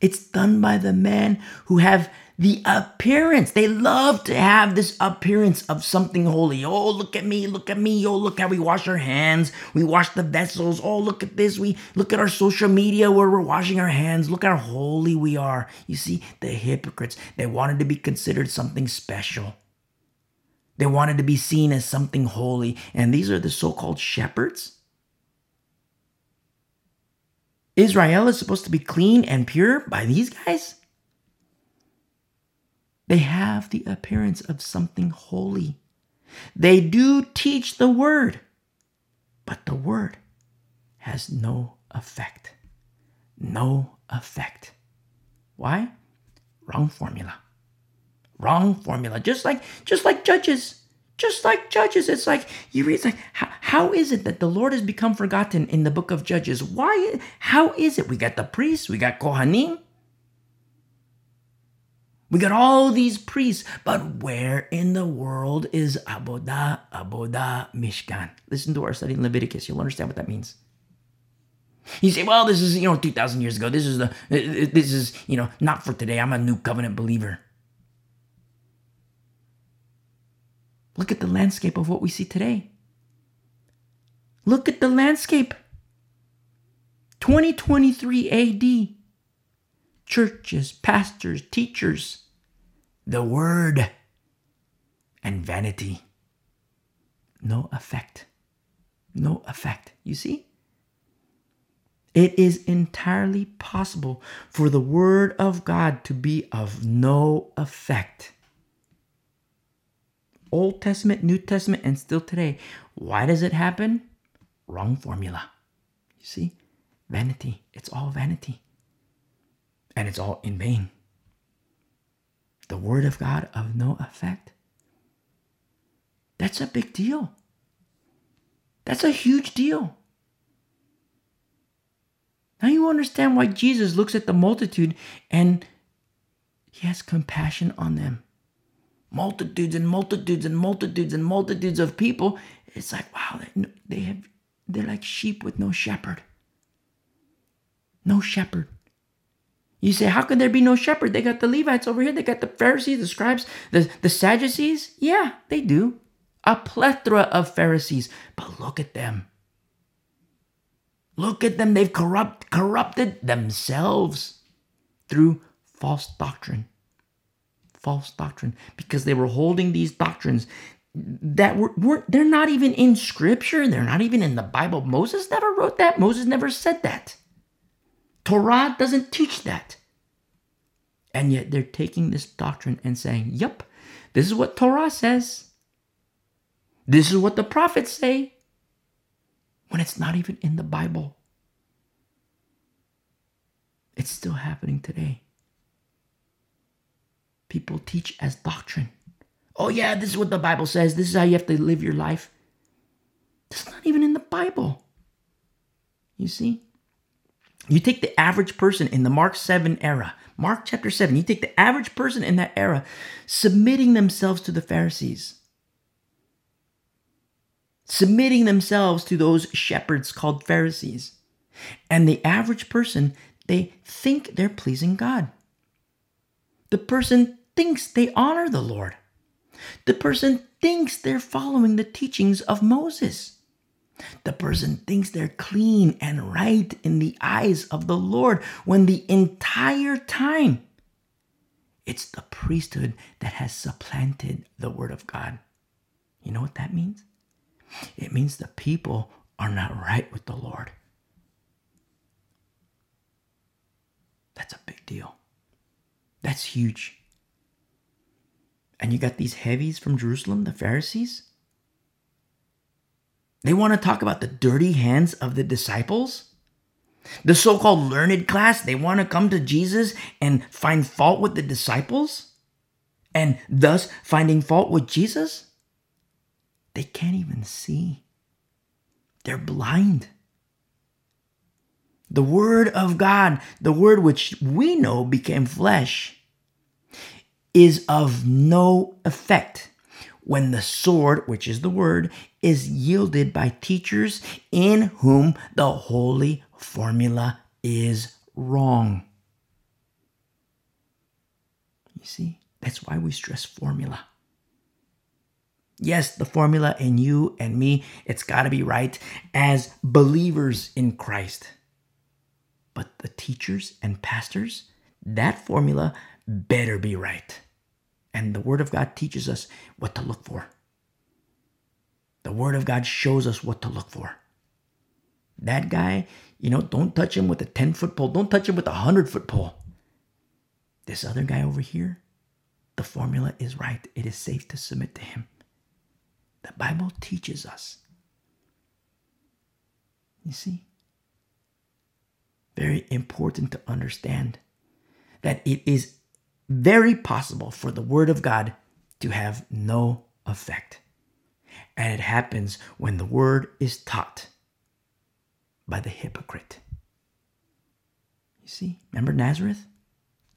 It's done by the men who have the appearance. They love to have this appearance of something holy. Oh, look at me, look at me. Oh, look how we wash our hands. We wash the vessels. Oh, look at this. We look at our social media where we're washing our hands. Look how holy we are. You see, the hypocrites, they wanted to be considered something special. They wanted to be seen as something holy. And these are the so called shepherds. Israel is supposed to be clean and pure by these guys? They have the appearance of something holy. They do teach the word, but the word has no effect. No effect. Why? Wrong formula. Wrong formula. Just like just like judges. Just like judges. It's like you read it's like how, how is it that the Lord has become forgotten in the book of Judges? Why how is it? We got the priests, we got Kohanim. We got all these priests, but where in the world is Abodah, Abodah, Mishkan? Listen to our study in Leviticus. You'll understand what that means. You say, well, this is, you know, 2,000 years ago. This is the, this is, you know, not for today. I'm a new covenant believer. Look at the landscape of what we see today. Look at the landscape. 2023 AD. Churches, pastors, teachers, the word, and vanity. No effect. No effect. You see? It is entirely possible for the Word of God to be of no effect. Old Testament, New Testament, and still today. Why does it happen? Wrong formula. You see? Vanity. It's all vanity. And it's all in vain. The Word of God of no effect. That's a big deal. That's a huge deal. Now you understand why Jesus looks at the multitude and he has compassion on them. Multitudes and multitudes and multitudes and multitudes of people. It's like, wow, they have they're like sheep with no shepherd. No shepherd. You say, how can there be no shepherd? They got the Levites over here, they got the Pharisees, the scribes, the, the Sadducees. Yeah, they do. A plethora of Pharisees. But look at them. Look at them. They've corrupt, corrupted themselves through false doctrine. False doctrine. Because they were holding these doctrines that were, weren't they're not even in scripture. They're not even in the Bible. Moses never wrote that. Moses never said that. Torah doesn't teach that. And yet they're taking this doctrine and saying, yep, this is what Torah says. This is what the prophets say when it's not even in the Bible. It's still happening today. People teach as doctrine. Oh, yeah, this is what the Bible says. This is how you have to live your life. It's not even in the Bible. You see? You take the average person in the Mark 7 era, Mark chapter 7, you take the average person in that era submitting themselves to the Pharisees submitting themselves to those shepherds called Pharisees. And the average person, they think they're pleasing God. The person thinks they honor the Lord. The person thinks they're following the teachings of Moses. The person thinks they're clean and right in the eyes of the Lord when the entire time it's the priesthood that has supplanted the Word of God. You know what that means? It means the people are not right with the Lord. That's a big deal. That's huge. And you got these heavies from Jerusalem, the Pharisees. They want to talk about the dirty hands of the disciples. The so called learned class, they want to come to Jesus and find fault with the disciples and thus finding fault with Jesus. They can't even see. They're blind. The Word of God, the Word which we know became flesh, is of no effect when the sword, which is the Word, is yielded by teachers in whom the holy formula is wrong. You see, that's why we stress formula. Yes, the formula in you and me, it's got to be right as believers in Christ. But the teachers and pastors, that formula better be right. And the Word of God teaches us what to look for. The Word of God shows us what to look for. That guy, you know, don't touch him with a 10 foot pole, don't touch him with a 100 foot pole. This other guy over here, the formula is right. It is safe to submit to him. The Bible teaches us. You see? Very important to understand that it is very possible for the Word of God to have no effect. And it happens when the Word is taught by the hypocrite. You see, remember Nazareth?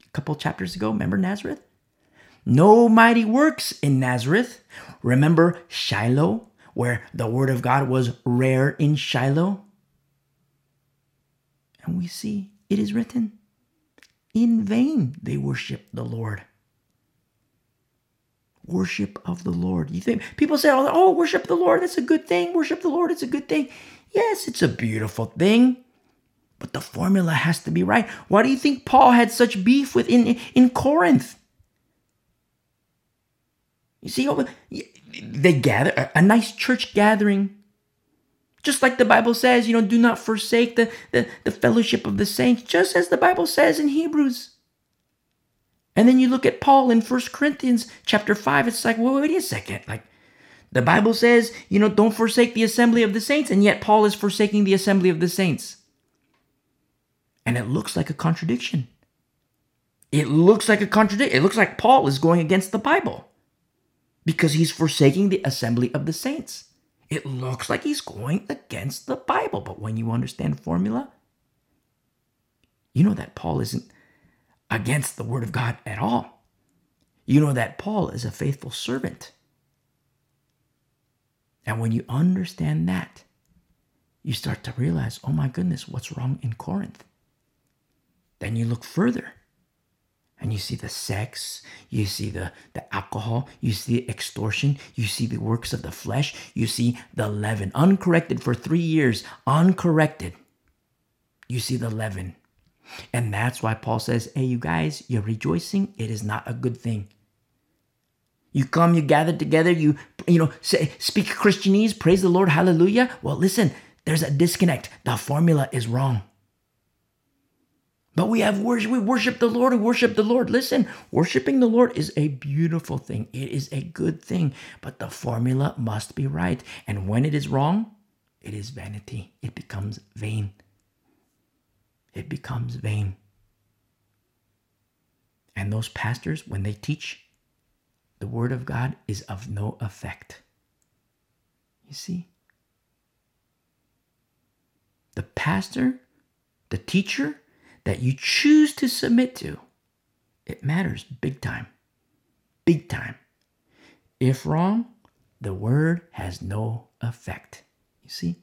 A couple chapters ago, remember Nazareth? No mighty works in Nazareth. Remember Shiloh, where the Word of God was rare in Shiloh? And we see it is written, in vain they worship the Lord. Worship of the Lord. You think people say, oh, oh, worship the Lord, that's a good thing. Worship the Lord, it's a good thing. Yes, it's a beautiful thing. But the formula has to be right. Why do you think Paul had such beef with in, in Corinth? You see, oh, they gather a nice church gathering just like the Bible says, you know, do not forsake the, the, the fellowship of the saints, just as the Bible says in Hebrews. And then you look at Paul in First Corinthians chapter 5, it's like, well, wait a second. Like the Bible says, you know, don't forsake the assembly of the saints, and yet Paul is forsaking the assembly of the saints. And it looks like a contradiction. It looks like a contradiction. It looks like Paul is going against the Bible because he's forsaking the assembly of the saints. It looks like he's going against the Bible, but when you understand formula, you know that Paul isn't against the Word of God at all. You know that Paul is a faithful servant. And when you understand that, you start to realize, oh my goodness, what's wrong in Corinth? Then you look further and you see the sex, you see the, the alcohol, you see extortion, you see the works of the flesh, you see the leaven, uncorrected for three years, uncorrected. You see the leaven. And that's why Paul says, Hey, you guys, you're rejoicing. It is not a good thing. You come, you gather together, you, you know, say, speak Christianese, praise the Lord, hallelujah. Well, listen, there's a disconnect. The formula is wrong. But we have worship, we worship the Lord, we worship the Lord. Listen, worshiping the Lord is a beautiful thing. It is a good thing, but the formula must be right. And when it is wrong, it is vanity. It becomes vain. It becomes vain. And those pastors, when they teach, the word of God is of no effect. You see? The pastor, the teacher, that you choose to submit to, it matters big time. Big time. If wrong, the word has no effect. You see?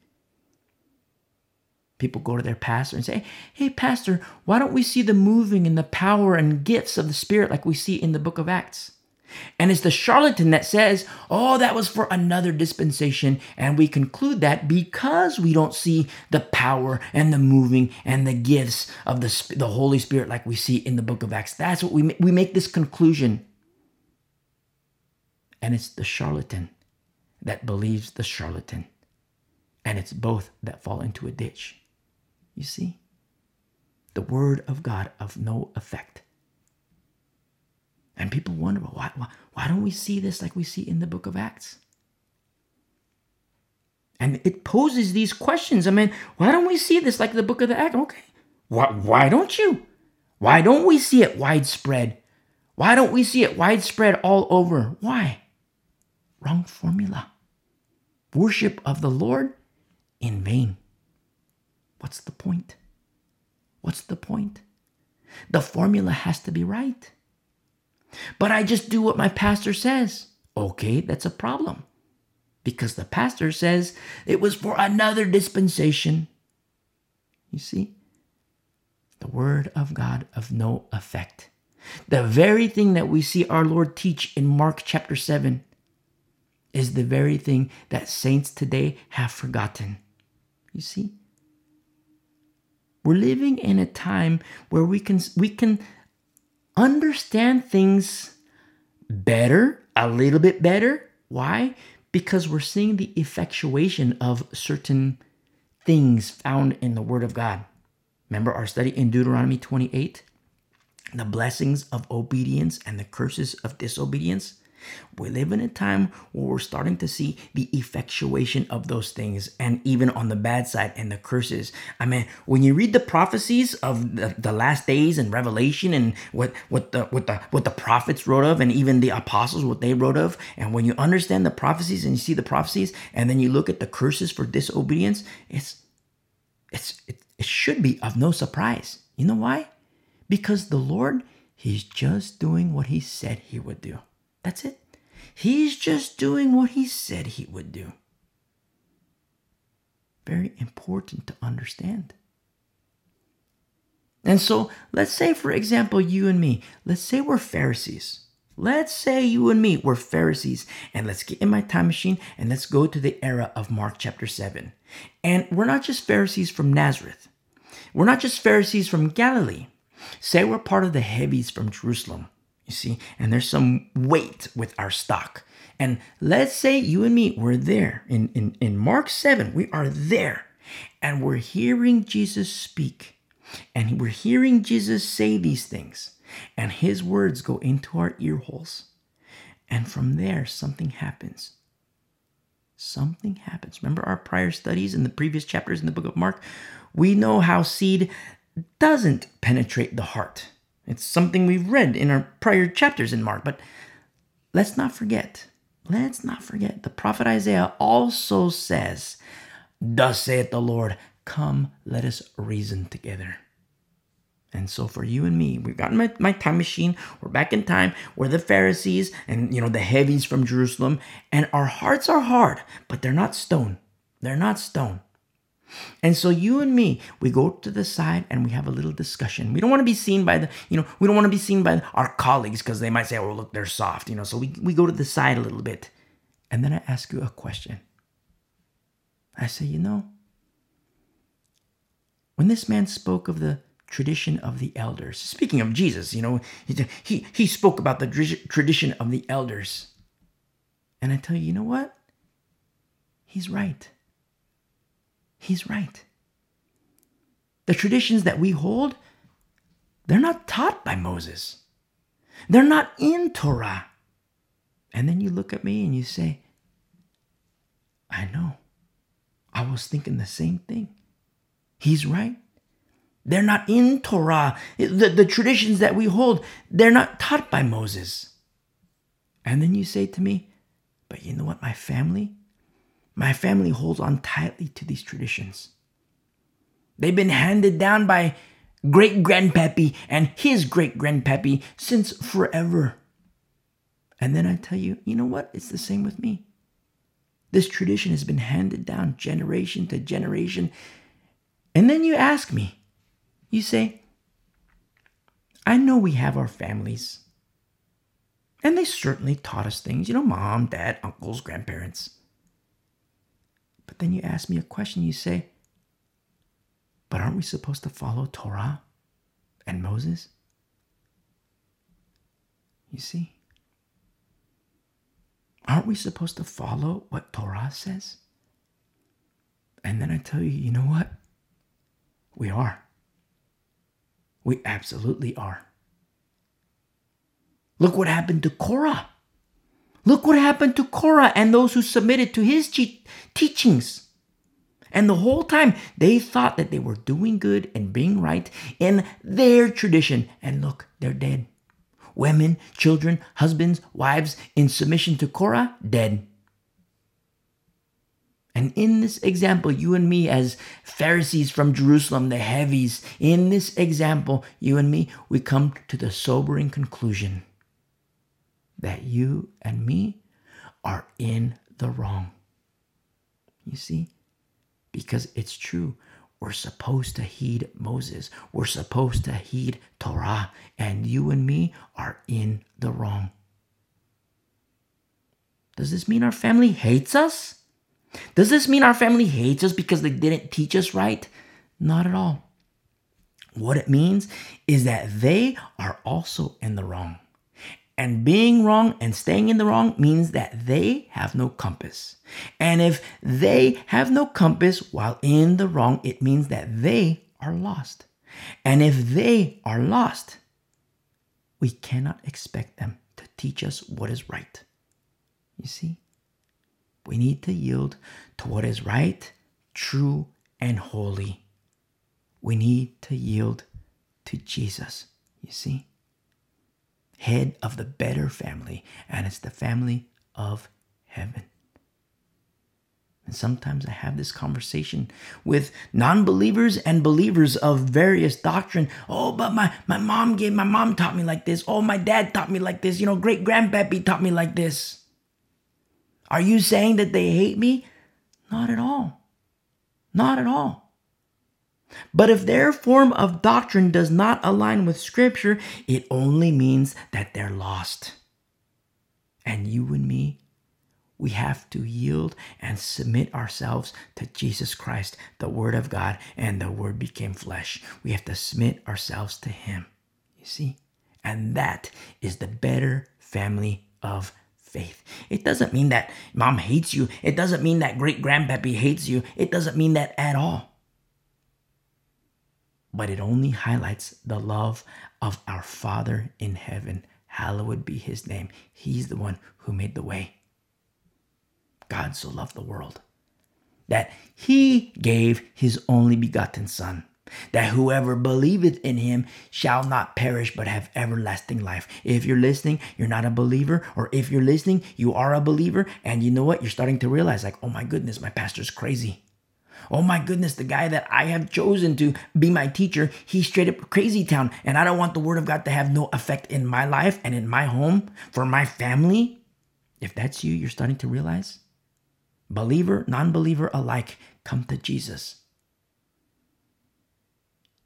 People go to their pastor and say, Hey, Pastor, why don't we see the moving and the power and gifts of the Spirit like we see in the book of Acts? And it's the charlatan that says, oh, that was for another dispensation. And we conclude that because we don't see the power and the moving and the gifts of the, the Holy Spirit like we see in the book of Acts. That's what we, we make this conclusion. And it's the charlatan that believes the charlatan. And it's both that fall into a ditch. You see? The word of God of no effect. And people wonder, well, why, why, why don't we see this like we see in the book of Acts? And it poses these questions. I mean, why don't we see this like the book of the Acts? Okay. Why, why don't you? Why don't we see it widespread? Why don't we see it widespread all over? Why? Wrong formula. Worship of the Lord in vain. What's the point? What's the point? The formula has to be right. But I just do what my pastor says. Okay, that's a problem. Because the pastor says it was for another dispensation. You see? The word of God of no effect. The very thing that we see our Lord teach in Mark chapter 7 is the very thing that saints today have forgotten. You see? We're living in a time where we can we can understand things better, a little bit better. Why? Because we're seeing the effectuation of certain things found in the Word of God. Remember our study in Deuteronomy 28? The blessings of obedience and the curses of disobedience. We live in a time where we're starting to see the effectuation of those things, and even on the bad side and the curses. I mean, when you read the prophecies of the, the last days and Revelation, and what what the what the what the prophets wrote of, and even the apostles what they wrote of, and when you understand the prophecies and you see the prophecies, and then you look at the curses for disobedience, it's it's it, it should be of no surprise. You know why? Because the Lord, He's just doing what He said He would do. That's it. He's just doing what he said he would do. Very important to understand. And so, let's say, for example, you and me, let's say we're Pharisees. Let's say you and me were Pharisees, and let's get in my time machine and let's go to the era of Mark chapter 7. And we're not just Pharisees from Nazareth, we're not just Pharisees from Galilee. Say we're part of the heavies from Jerusalem. You see, and there's some weight with our stock. And let's say you and me, we're there in, in, in Mark 7, we are there and we're hearing Jesus speak and we're hearing Jesus say these things and his words go into our ear holes. And from there, something happens. Something happens. Remember our prior studies in the previous chapters in the book of Mark? We know how seed doesn't penetrate the heart. It's something we've read in our prior chapters in Mark, but let's not forget. Let's not forget. The prophet Isaiah also says, Thus saith the Lord, come, let us reason together. And so for you and me, we've gotten my, my time machine. We're back in time. We're the Pharisees and you know the heavies from Jerusalem. And our hearts are hard, but they're not stone. They're not stone. And so you and me, we go to the side and we have a little discussion. We don't want to be seen by the, you know, we don't want to be seen by our colleagues because they might say, oh, look, they're soft, you know. So we, we go to the side a little bit. And then I ask you a question. I say, you know, when this man spoke of the tradition of the elders, speaking of Jesus, you know, he, he, he spoke about the tradition of the elders. And I tell you, you know what? He's right he's right. The traditions that we hold, they're not taught by Moses. They're not in Torah. And then you look at me and you say, I know. I was thinking the same thing. He's right. They're not in Torah. The, the traditions that we hold, they're not taught by Moses. And then you say to me, but you know what, my family? My family holds on tightly to these traditions. They've been handed down by great grandpappy and his great grandpappy since forever. And then I tell you, you know what? It's the same with me. This tradition has been handed down generation to generation. And then you ask me, you say, I know we have our families. And they certainly taught us things, you know, mom, dad, uncles, grandparents. But then you ask me a question, you say, but aren't we supposed to follow Torah and Moses? You see? Aren't we supposed to follow what Torah says? And then I tell you, you know what? We are. We absolutely are. Look what happened to Korah. Look what happened to Korah and those who submitted to his te- teachings. And the whole time they thought that they were doing good and being right in their tradition. And look, they're dead. Women, children, husbands, wives in submission to Korah, dead. And in this example, you and me, as Pharisees from Jerusalem, the heavies, in this example, you and me, we come to the sobering conclusion that you and me are in the wrong. You see? Because it's true. We're supposed to heed Moses. We're supposed to heed Torah. And you and me are in the wrong. Does this mean our family hates us? Does this mean our family hates us because they didn't teach us right? Not at all. What it means is that they are also in the wrong. And being wrong and staying in the wrong means that they have no compass. And if they have no compass while in the wrong, it means that they are lost. And if they are lost, we cannot expect them to teach us what is right. You see? We need to yield to what is right, true, and holy. We need to yield to Jesus, you see? Head of the better family, and it's the family of heaven. And sometimes I have this conversation with non-believers and believers of various doctrine. Oh, but my, my mom gave my mom taught me like this. Oh, my dad taught me like this. You know, great grandpappy taught me like this. Are you saying that they hate me? Not at all. Not at all. But if their form of doctrine does not align with Scripture, it only means that they're lost. And you and me we have to yield and submit ourselves to Jesus Christ, the Word of God, and the Word became flesh. We have to submit ourselves to Him. You see? And that is the better family of faith. It doesn't mean that mom hates you. It doesn't mean that great grandpappy hates you. It doesn't mean that at all. But it only highlights the love of our Father in heaven. Hallowed be his name. He's the one who made the way. God so loved the world that he gave his only begotten Son, that whoever believeth in him shall not perish but have everlasting life. If you're listening, you're not a believer, or if you're listening, you are a believer, and you know what? You're starting to realize, like, oh my goodness, my pastor's crazy. Oh my goodness, the guy that I have chosen to be my teacher, he's straight up crazy town. And I don't want the word of God to have no effect in my life and in my home for my family. If that's you, you're starting to realize believer, non believer alike, come to Jesus.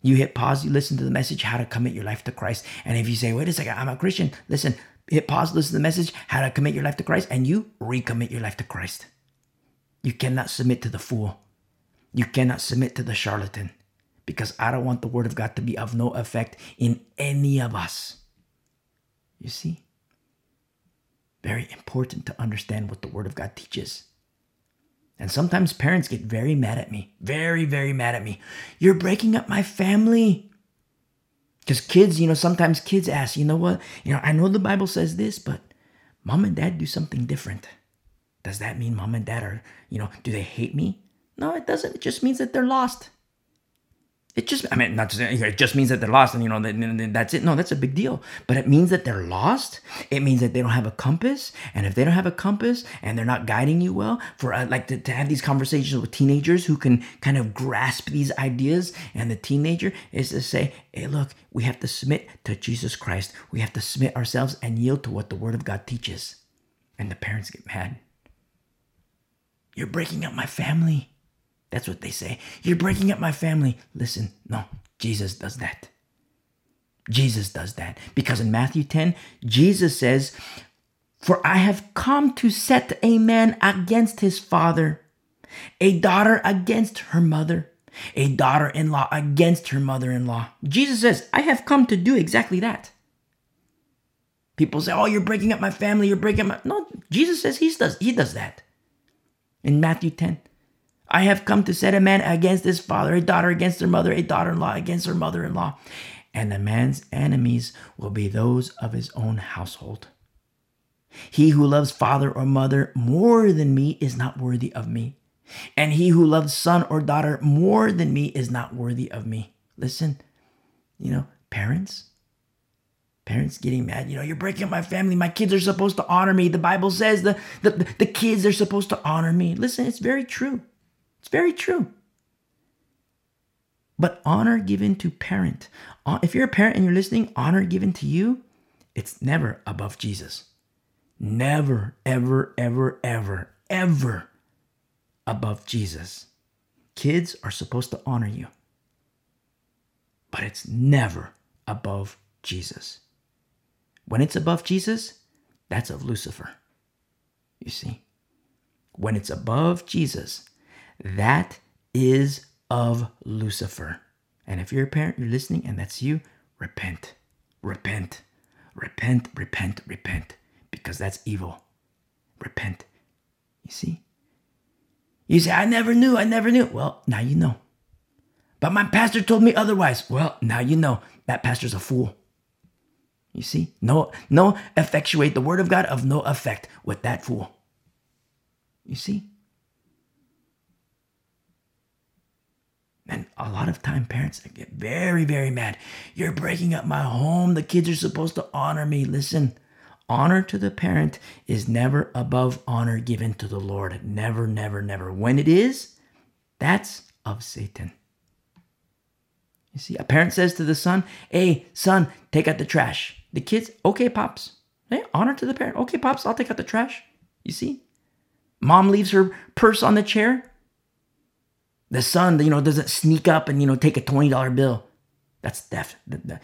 You hit pause, you listen to the message, how to commit your life to Christ. And if you say, wait a second, I'm a Christian, listen, hit pause, listen to the message, how to commit your life to Christ, and you recommit your life to Christ. You cannot submit to the fool. You cannot submit to the charlatan because I don't want the word of God to be of no effect in any of us. You see? Very important to understand what the word of God teaches. And sometimes parents get very mad at me, very, very mad at me. You're breaking up my family. Because kids, you know, sometimes kids ask, you know what? You know, I know the Bible says this, but mom and dad do something different. Does that mean mom and dad are, you know, do they hate me? No, it doesn't. It just means that they're lost. It just, I mean, not to say, it just means that they're lost and, you know, that's it. No, that's a big deal. But it means that they're lost. It means that they don't have a compass. And if they don't have a compass and they're not guiding you well, for uh, like to, to have these conversations with teenagers who can kind of grasp these ideas, and the teenager is to say, hey, look, we have to submit to Jesus Christ. We have to submit ourselves and yield to what the Word of God teaches. And the parents get mad. You're breaking up my family. That's what they say. You're breaking up my family. Listen, no, Jesus does that. Jesus does that. Because in Matthew 10, Jesus says, For I have come to set a man against his father, a daughter against her mother, a daughter in law against her mother in law. Jesus says, I have come to do exactly that. People say, Oh, you're breaking up my family, you're breaking up my. No, Jesus says he does, he does that. In Matthew 10. I have come to set a man against his father, a daughter against her mother, a daughter in law against her mother in law. And the man's enemies will be those of his own household. He who loves father or mother more than me is not worthy of me. And he who loves son or daughter more than me is not worthy of me. Listen, you know, parents, parents getting mad you know you're breaking up my family my kids are supposed to honor me the bible says the, the, the kids are supposed to honor me listen it's very true it's very true. But honor given to parent, uh, if you're a parent and you're listening, honor given to you, it's never above Jesus. Never, ever, ever, ever, ever above Jesus. Kids are supposed to honor you, but it's never above Jesus. When it's above Jesus, that's of Lucifer. You see? When it's above Jesus, that is of Lucifer. And if you're a parent, you're listening, and that's you, repent, repent, repent, repent, repent, because that's evil. Repent. You see? You say, I never knew, I never knew. Well, now you know. But my pastor told me otherwise. Well, now you know that pastor's a fool. You see? No, no effectuate the word of God of no effect with that fool. You see? And a lot of time parents get very, very mad. You're breaking up my home. The kids are supposed to honor me. Listen, honor to the parent is never above honor given to the Lord. Never, never, never. When it is, that's of Satan. You see, a parent says to the son, Hey, son, take out the trash. The kids, okay, pops. Hey, honor to the parent. Okay, pops, I'll take out the trash. You see? Mom leaves her purse on the chair. The son, you know, doesn't sneak up and, you know, take a $20 bill. That's theft.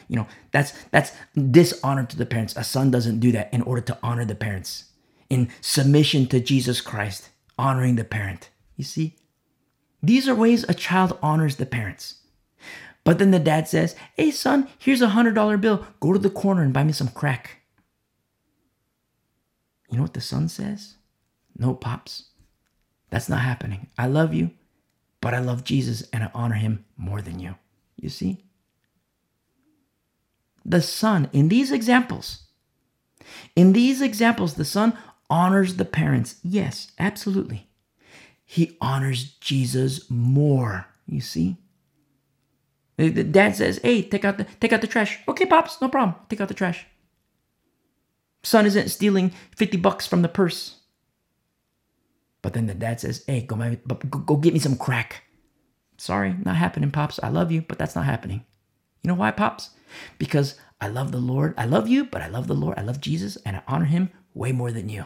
You know, that's that's dishonor to the parents. A son doesn't do that in order to honor the parents. In submission to Jesus Christ, honoring the parent. You see? These are ways a child honors the parents. But then the dad says, Hey, son, here's a $100 bill. Go to the corner and buy me some crack. You know what the son says? No, pops. That's not happening. I love you, but I love Jesus and I honor him more than you. You see? The son, in these examples, in these examples, the son honors the parents. Yes, absolutely. He honors Jesus more. You see? The dad says, "Hey, take out the take out the trash." Okay, pops, no problem. Take out the trash. Son isn't stealing fifty bucks from the purse. But then the dad says, "Hey, go, my, go, get me some crack." Sorry, not happening, pops. I love you, but that's not happening. You know why, pops? Because I love the Lord. I love you, but I love the Lord. I love Jesus, and I honor Him way more than you.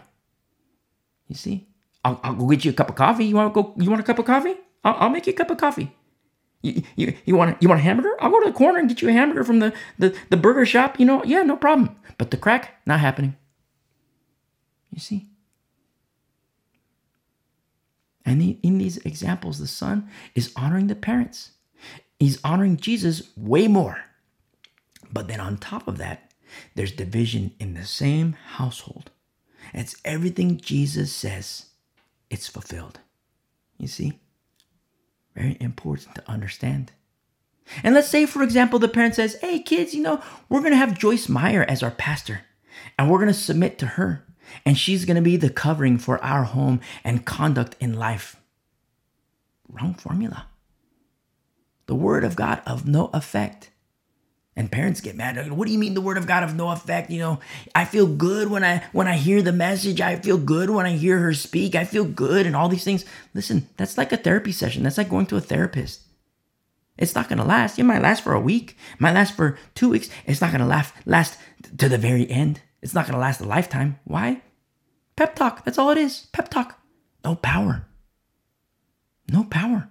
You see? I'll, I'll go get you a cup of coffee. You want to go? You want a cup of coffee? I'll, I'll make you a cup of coffee. You, you, you want you want a hamburger? I'll go to the corner and get you a hamburger from the, the, the burger shop. You know, yeah, no problem. But the crack, not happening. You see? And in these examples, the son is honoring the parents. He's honoring Jesus way more. But then on top of that, there's division in the same household. It's everything Jesus says, it's fulfilled. You see? Very important to understand. And let's say, for example, the parent says, Hey, kids, you know, we're going to have Joyce Meyer as our pastor, and we're going to submit to her, and she's going to be the covering for our home and conduct in life. Wrong formula. The word of God of no effect. And parents get mad. What do you mean the word of God of no effect? You know, I feel good when I when I hear the message. I feel good when I hear her speak. I feel good and all these things. Listen, that's like a therapy session. That's like going to a therapist. It's not gonna last. It might last for a week. It might last for two weeks. It's not gonna last last to the very end. It's not gonna last a lifetime. Why? Pep talk. That's all it is. Pep talk. No power. No power.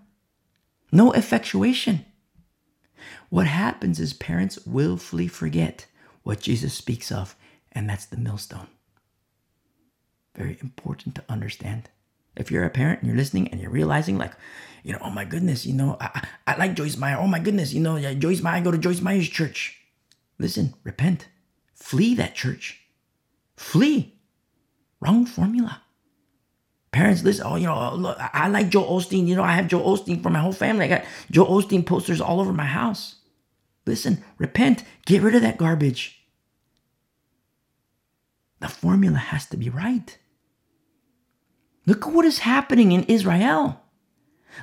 No effectuation. What happens is parents willfully forget what Jesus speaks of, and that's the millstone. Very important to understand. If you're a parent and you're listening and you're realizing, like, you know, oh my goodness, you know, I, I like Joyce Meyer. Oh my goodness, you know, Joyce Meyer, I go to Joyce Meyer's church. Listen, repent, flee that church, flee. Wrong formula. Parents, listen, oh, you know, oh, look, I like Joel Osteen. You know, I have Joel Osteen for my whole family. I got Joel Osteen posters all over my house. Listen, repent, get rid of that garbage. The formula has to be right. Look at what is happening in Israel.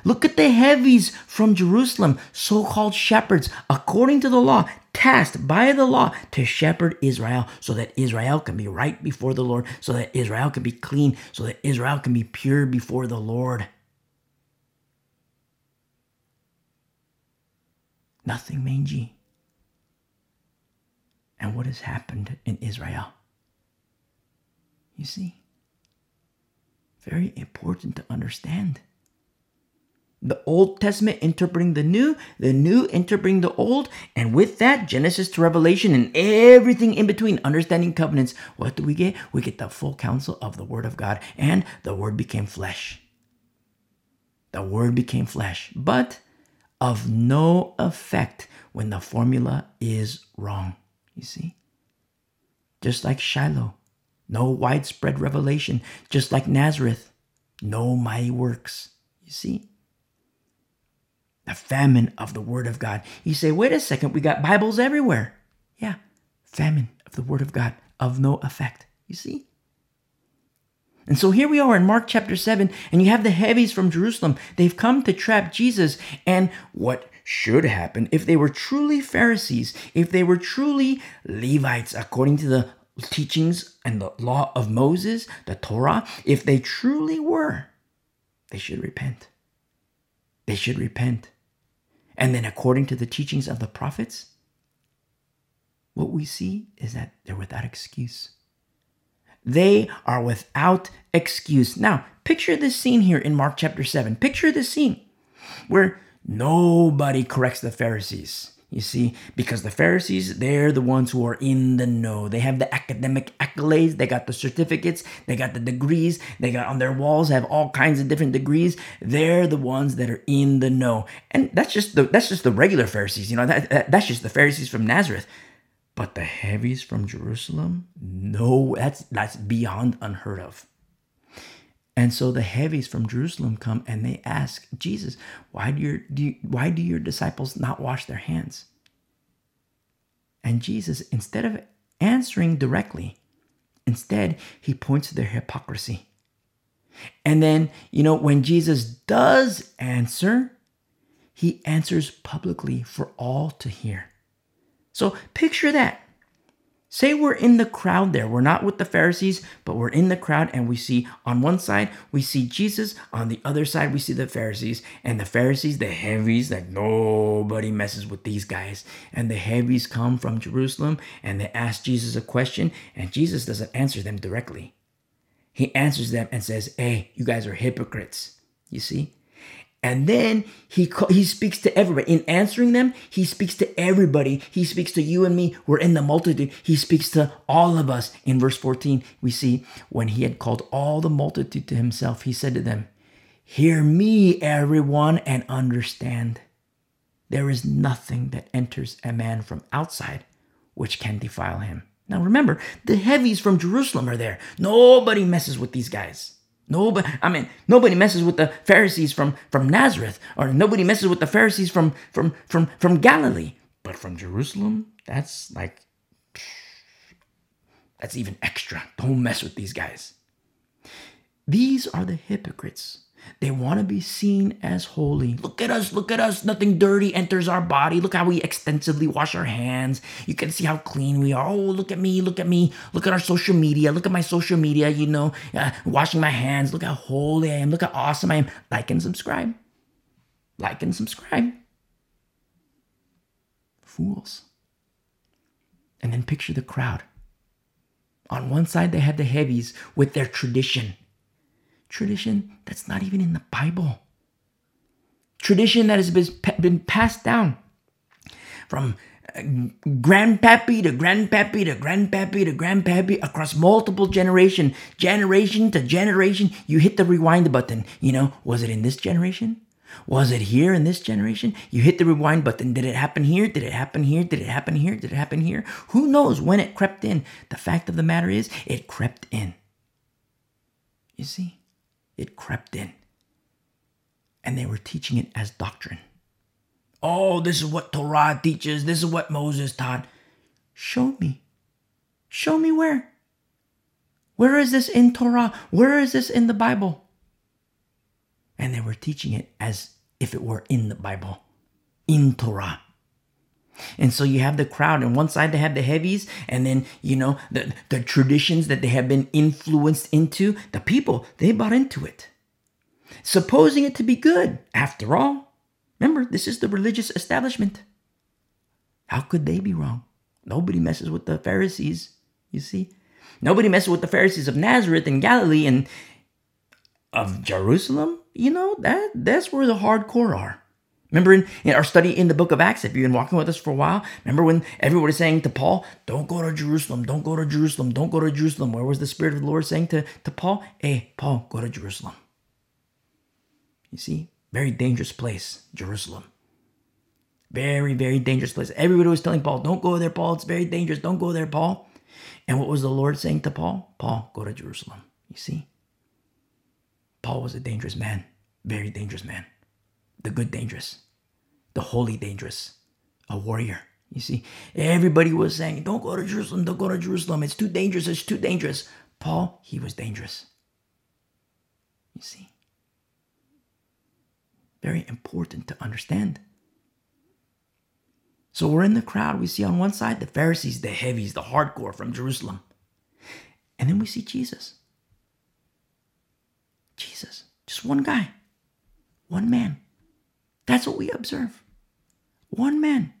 Look at the heavies from Jerusalem, so called shepherds, according to the law, tasked by the law to shepherd Israel so that Israel can be right before the Lord, so that Israel can be clean, so that Israel can be pure before the Lord. Nothing mangy. And what has happened in Israel? You see? Very important to understand. The Old Testament interpreting the New, the New interpreting the Old, and with that, Genesis to Revelation and everything in between, understanding covenants. What do we get? We get the full counsel of the Word of God, and the Word became flesh. The Word became flesh, but of no effect when the formula is wrong. You see? Just like Shiloh, no widespread revelation. Just like Nazareth, no mighty works. You see? The famine of the Word of God. You say, wait a second, we got Bibles everywhere. Yeah, famine of the Word of God of no effect. You see? And so here we are in Mark chapter 7, and you have the heavies from Jerusalem. They've come to trap Jesus. And what should happen if they were truly Pharisees, if they were truly Levites according to the teachings and the law of Moses, the Torah, if they truly were, they should repent. They should repent. And then, according to the teachings of the prophets, what we see is that they're without excuse. They are without excuse. Now, picture this scene here in Mark chapter 7. Picture this scene where nobody corrects the Pharisees. You see, because the Pharisees, they're the ones who are in the know. They have the academic accolades, they got the certificates, they got the degrees, they got on their walls have all kinds of different degrees. They're the ones that are in the know. And that's just the that's just the regular Pharisees, you know, that, that that's just the Pharisees from Nazareth. But the heavies from Jerusalem, no, that's that's beyond unheard of. And so the heavies from Jerusalem come and they ask Jesus, "Why do your do you, why do your disciples not wash their hands?" And Jesus, instead of answering directly, instead he points to their hypocrisy. And then, you know, when Jesus does answer, he answers publicly for all to hear. So picture that. Say we're in the crowd there. We're not with the Pharisees, but we're in the crowd and we see on one side, we see Jesus. On the other side, we see the Pharisees. And the Pharisees, the heavies, like nobody messes with these guys. And the heavies come from Jerusalem and they ask Jesus a question, and Jesus doesn't answer them directly. He answers them and says, Hey, you guys are hypocrites. You see? And then he he speaks to everybody. In answering them, he speaks to everybody. He speaks to you and me. We're in the multitude. He speaks to all of us. In verse 14, we see when he had called all the multitude to himself, he said to them, Hear me, everyone, and understand. There is nothing that enters a man from outside which can defile him. Now remember, the heavies from Jerusalem are there. Nobody messes with these guys. Nobody, I mean, nobody messes with the Pharisees from, from Nazareth, or nobody messes with the Pharisees from, from, from, from Galilee. But from Jerusalem, that's like, that's even extra. Don't mess with these guys. These are the hypocrites they want to be seen as holy. Look at us, look at us. Nothing dirty enters our body. Look how we extensively wash our hands. You can see how clean we are. Oh, look at me, look at me. Look at our social media. Look at my social media, you know, uh, washing my hands. Look how holy I am. Look how awesome I am. Like and subscribe. Like and subscribe. Fools. And then picture the crowd. On one side, they had the heavies with their tradition tradition that's not even in the Bible. Tradition that has been passed down from uh, grandpappy to grandpappy to grandpappy to grandpappy across multiple generation, generation to generation. You hit the rewind button. You know, was it in this generation? Was it here in this generation? You hit the rewind button. Did it happen here? Did it happen here? Did it happen here? Did it happen here? Who knows when it crept in? The fact of the matter is, it crept in. You see? It crept in. And they were teaching it as doctrine. Oh, this is what Torah teaches. This is what Moses taught. Show me. Show me where. Where is this in Torah? Where is this in the Bible? And they were teaching it as if it were in the Bible, in Torah. And so you have the crowd, and one side they have the heavies, and then you know the, the traditions that they have been influenced into. The people, they bought into it. Supposing it to be good, after all. Remember, this is the religious establishment. How could they be wrong? Nobody messes with the Pharisees, you see. Nobody messes with the Pharisees of Nazareth and Galilee and of Jerusalem. You know, that that's where the hardcore are. Remember in, in, our study in the book of Acts, if you've been walking with us for a while, remember when everyone was saying to Paul, Don't go to Jerusalem, don't go to Jerusalem, don't go to Jerusalem. Where was the Spirit of the Lord saying to, to Paul? Hey, Paul, go to Jerusalem. You see, very dangerous place, Jerusalem. Very, very dangerous place. Everybody was telling Paul, Don't go there, Paul. It's very dangerous. Don't go there, Paul. And what was the Lord saying to Paul? Paul, go to Jerusalem. You see? Paul was a dangerous man, very dangerous man the good dangerous, the holy dangerous, a warrior. You see, everybody was saying, Don't go to Jerusalem, don't go to Jerusalem. It's too dangerous, it's too dangerous. Paul, he was dangerous. You see? Very important to understand. So we're in the crowd. We see on one side the Pharisees, the heavies, the hardcore from Jerusalem. And then we see Jesus. Jesus, just one guy, one man. That's what we observe. One man.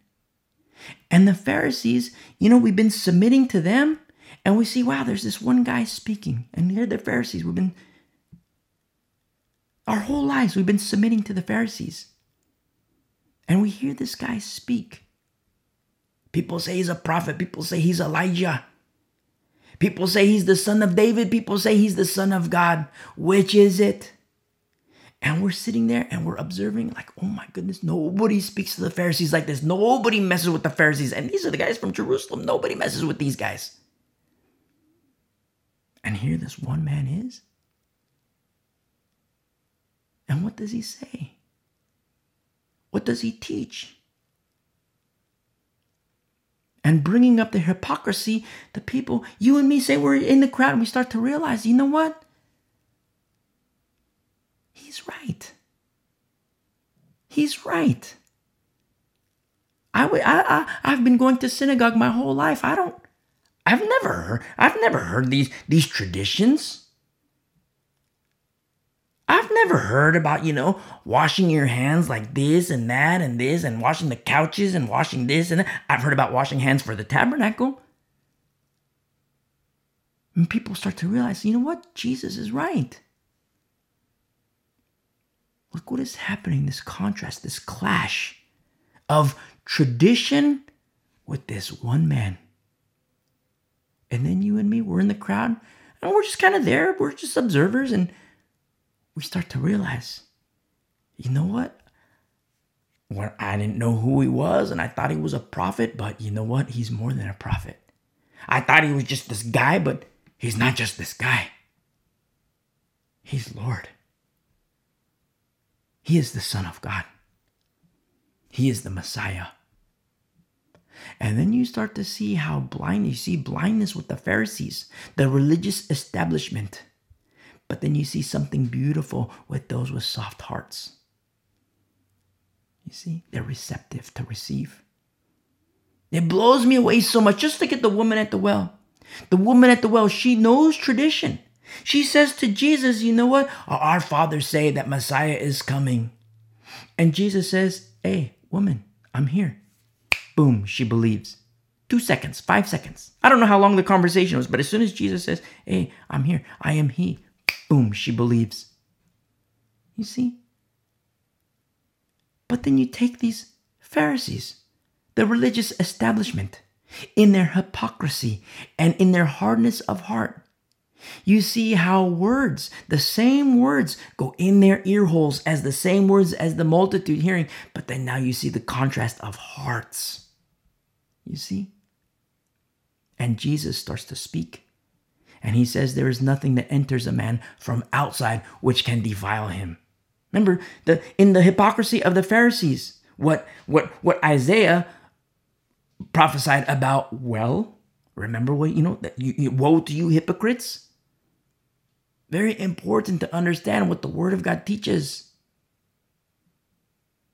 And the Pharisees, you know, we've been submitting to them, and we see, wow, there's this one guy speaking. And here the Pharisees, we've been, our whole lives, we've been submitting to the Pharisees. And we hear this guy speak. People say he's a prophet, people say he's Elijah. People say he's the son of David, people say he's the son of God. Which is it? And we're sitting there and we're observing, like, oh my goodness, nobody speaks to the Pharisees like this. Nobody messes with the Pharisees. And these are the guys from Jerusalem. Nobody messes with these guys. And here this one man is. And what does he say? What does he teach? And bringing up the hypocrisy, the people, you and me say we're in the crowd and we start to realize, you know what? He's right. He's right. I, I, I, have been going to synagogue my whole life. I don't, I've never heard, I've never heard these, these traditions. I've never heard about, you know, washing your hands like this and that and this and washing the couches and washing this and that. I've heard about washing hands for the tabernacle. And people start to realize, you know what? Jesus is right. Look what is happening this contrast, this clash of tradition with this one man. And then you and me, we're in the crowd and we're just kind of there. We're just observers. And we start to realize, you know what? When I didn't know who he was and I thought he was a prophet, but you know what? He's more than a prophet. I thought he was just this guy, but he's not just this guy. He's Lord. He is the Son of God. He is the Messiah. And then you start to see how blind you see blindness with the Pharisees, the religious establishment. But then you see something beautiful with those with soft hearts. You see, they're receptive to receive. It blows me away so much. Just look at the woman at the well. The woman at the well, she knows tradition. She says to Jesus, You know what? Our fathers say that Messiah is coming. And Jesus says, Hey, woman, I'm here. Boom, she believes. Two seconds, five seconds. I don't know how long the conversation was, but as soon as Jesus says, Hey, I'm here, I am He, boom, she believes. You see? But then you take these Pharisees, the religious establishment, in their hypocrisy and in their hardness of heart. You see how words, the same words, go in their ear holes as the same words as the multitude hearing, but then now you see the contrast of hearts. You see? And Jesus starts to speak. And he says, There is nothing that enters a man from outside which can defile him. Remember, the in the hypocrisy of the Pharisees, what what what Isaiah prophesied about, well, remember what you know that you, you, woe to you hypocrites very important to understand what the Word of God teaches.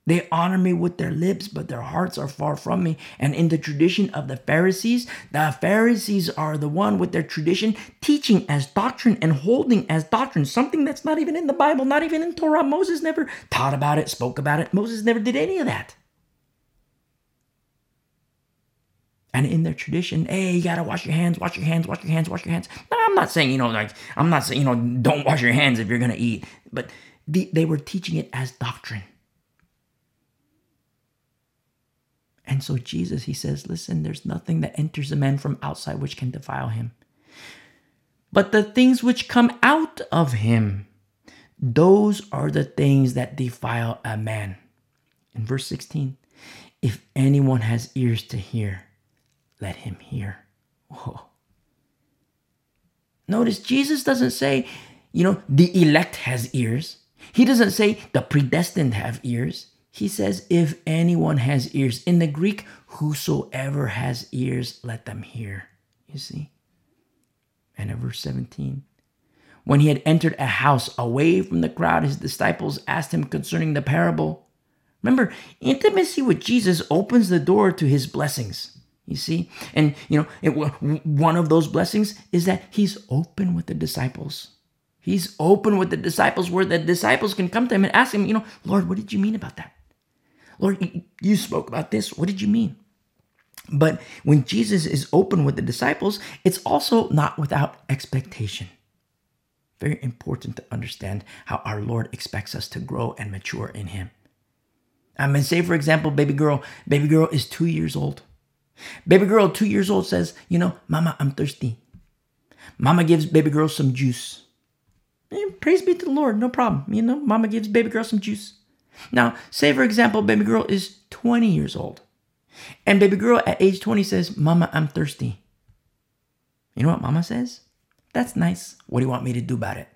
They honor me with their lips, but their hearts are far from me. And in the tradition of the Pharisees, the Pharisees are the one with their tradition teaching as doctrine and holding as doctrine something that's not even in the Bible, not even in Torah. Moses never taught about it, spoke about it. Moses never did any of that. And in their tradition, hey, you gotta wash your hands, wash your hands, wash your hands, wash your hands. Now, I'm not saying, you know, like, I'm not saying, you know, don't wash your hands if you're gonna eat, but the, they were teaching it as doctrine. And so Jesus, he says, listen, there's nothing that enters a man from outside which can defile him. But the things which come out of him, those are the things that defile a man. In verse 16, if anyone has ears to hear, let him hear. Whoa. Notice Jesus doesn't say, you know, the elect has ears. He doesn't say the predestined have ears. He says, if anyone has ears. In the Greek, whosoever has ears, let them hear. You see? And in verse 17, When he had entered a house away from the crowd, his disciples asked him concerning the parable. Remember, intimacy with Jesus opens the door to his blessings. You see? And, you know, it, one of those blessings is that he's open with the disciples. He's open with the disciples where the disciples can come to him and ask him, you know, Lord, what did you mean about that? Lord, you spoke about this. What did you mean? But when Jesus is open with the disciples, it's also not without expectation. Very important to understand how our Lord expects us to grow and mature in Him. I mean, say for example, baby girl, baby girl is two years old. Baby girl, two years old, says, you know, Mama, I'm thirsty. Mama gives baby girl some juice. And praise be to the Lord, no problem. You know, Mama gives baby girl some juice. Now, say for example, baby girl is 20 years old. And baby girl at age 20 says, Mama, I'm thirsty. You know what Mama says? That's nice. What do you want me to do about it?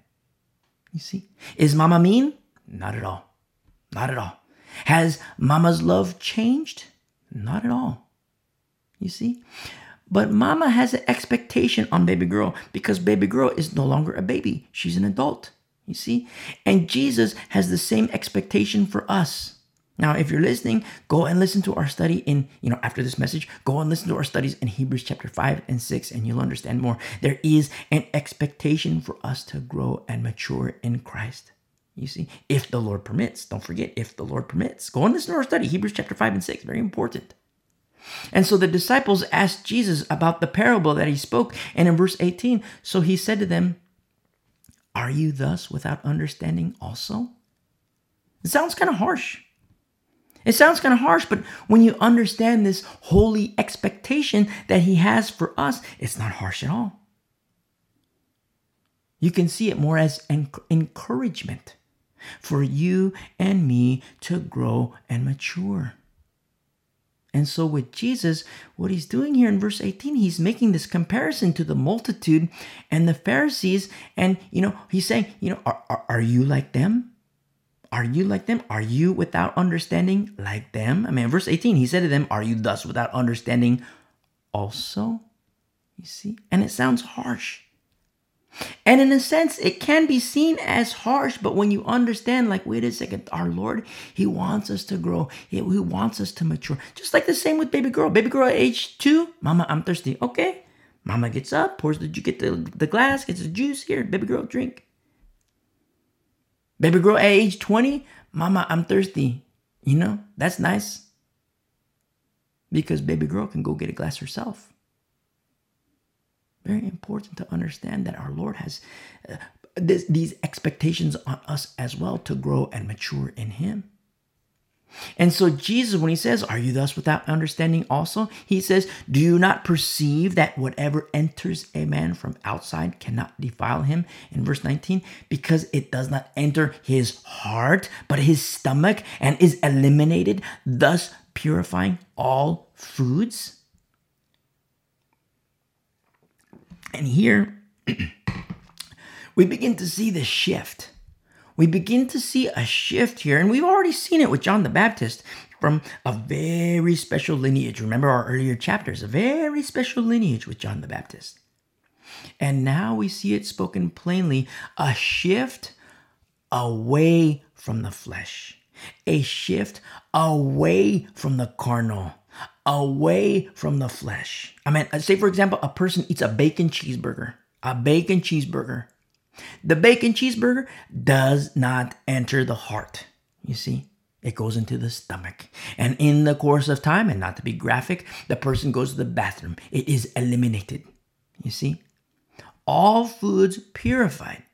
You see? Is Mama mean? Not at all. Not at all. Has Mama's love changed? Not at all. You see? But Mama has an expectation on baby girl because baby girl is no longer a baby. She's an adult. You see? And Jesus has the same expectation for us. Now, if you're listening, go and listen to our study in, you know, after this message, go and listen to our studies in Hebrews chapter 5 and 6, and you'll understand more. There is an expectation for us to grow and mature in Christ. You see, if the Lord permits, don't forget, if the Lord permits, go and listen to our study, Hebrews chapter 5 and 6, very important. And so the disciples asked Jesus about the parable that he spoke. And in verse 18, so he said to them, Are you thus without understanding also? It sounds kind of harsh. It sounds kind of harsh, but when you understand this holy expectation that He has for us, it's not harsh at all. You can see it more as an encouragement for you and me to grow and mature. And so, with Jesus, what he's doing here in verse 18, he's making this comparison to the multitude and the Pharisees. And, you know, he's saying, you know, are, are, are you like them? Are you like them? Are you without understanding like them? I mean, verse 18, he said to them, Are you thus without understanding also? You see? And it sounds harsh. And in a sense, it can be seen as harsh, but when you understand, like, wait a second, our Lord, He wants us to grow. He, he wants us to mature. Just like the same with baby girl. Baby girl at age two, Mama, I'm thirsty. Okay. Mama gets up, pours the, you get the, the glass, gets the juice. Here, baby girl, drink. Baby girl at age 20, mama, I'm thirsty. You know, that's nice. Because baby girl can go get a glass herself. Very important to understand that our Lord has uh, this, these expectations on us as well to grow and mature in Him. And so, Jesus, when he says, Are you thus without understanding also? He says, Do you not perceive that whatever enters a man from outside cannot defile him? In verse 19, because it does not enter his heart, but his stomach, and is eliminated, thus purifying all foods? And here, (clears throat) we begin to see the shift we begin to see a shift here, and we've already seen it with John the Baptist from a very special lineage. Remember our earlier chapters, a very special lineage with John the Baptist. And now we see it spoken plainly a shift away from the flesh, a shift away from the carnal, away from the flesh. I mean, uh, say for example, a person eats a bacon cheeseburger, a bacon cheeseburger. The bacon cheeseburger does not enter the heart. You see, it goes into the stomach. And in the course of time, and not to be graphic, the person goes to the bathroom. It is eliminated. You see, all foods purified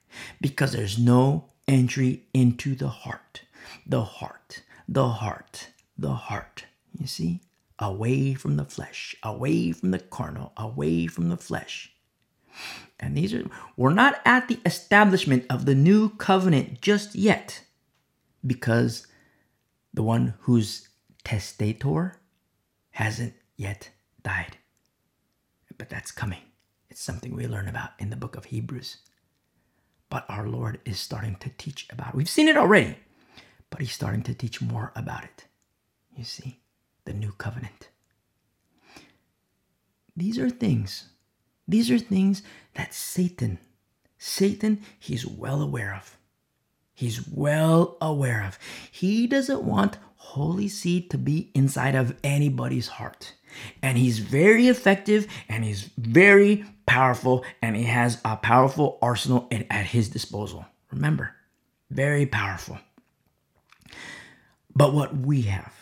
because there's no entry into the heart. The heart, the heart, the heart. You see, away from the flesh, away from the carnal, away from the flesh. And these are, we're not at the establishment of the new covenant just yet because the one who's testator hasn't yet died. But that's coming. It's something we learn about in the book of Hebrews. But our Lord is starting to teach about it. We've seen it already, but He's starting to teach more about it. You see, the new covenant. These are things these are things that Satan Satan, he's well aware of. He's well aware of. He doesn't want holy seed to be inside of anybody's heart. And he's very effective and he's very powerful and he has a powerful arsenal at his disposal. Remember, very powerful. But what we have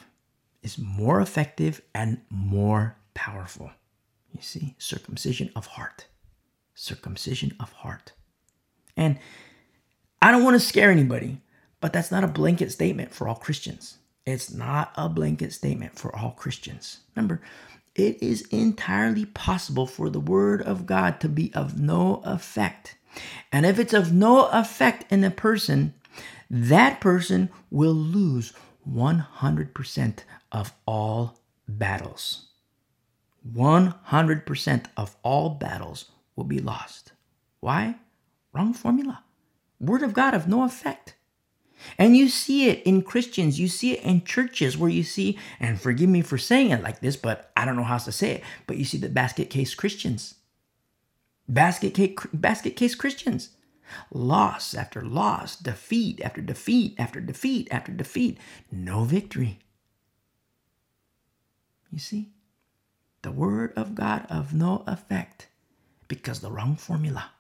is more effective and more powerful. You see, circumcision of heart. Circumcision of heart. And I don't want to scare anybody, but that's not a blanket statement for all Christians. It's not a blanket statement for all Christians. Remember, it is entirely possible for the Word of God to be of no effect. And if it's of no effect in a person, that person will lose 100% of all battles. 100% of all battles will be lost. Why? Wrong formula. Word of God of no effect. And you see it in Christians, you see it in churches where you see, and forgive me for saying it like this, but I don't know how to say it, but you see the basket case Christians. Basket case, basket case Christians. Loss after loss, defeat after defeat after defeat after defeat, no victory. You see? The word of God of no effect because the wrong formula.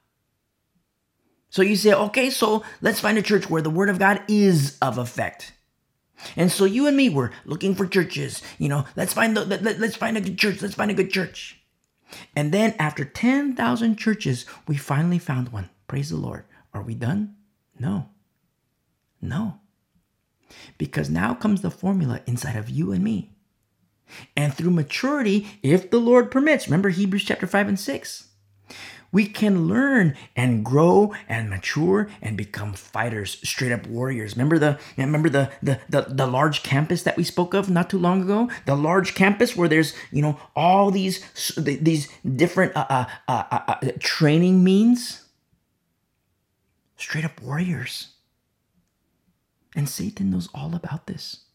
So you say, okay, so let's find a church where the word of God is of effect. And so you and me were looking for churches. You know, let's find the, let, let, let's find a good church. Let's find a good church. And then after 10,000 churches, we finally found one. Praise the Lord. Are we done? No. No. Because now comes the formula inside of you and me. And through maturity, if the Lord permits, remember Hebrews chapter 5 and 6 we can learn and grow and mature and become fighters, straight up warriors. Remember the remember the the the, the large campus that we spoke of not too long ago? The large campus where there's you know all these these different uh, uh, uh, uh, uh training means. Straight up warriors. And Satan knows all about this.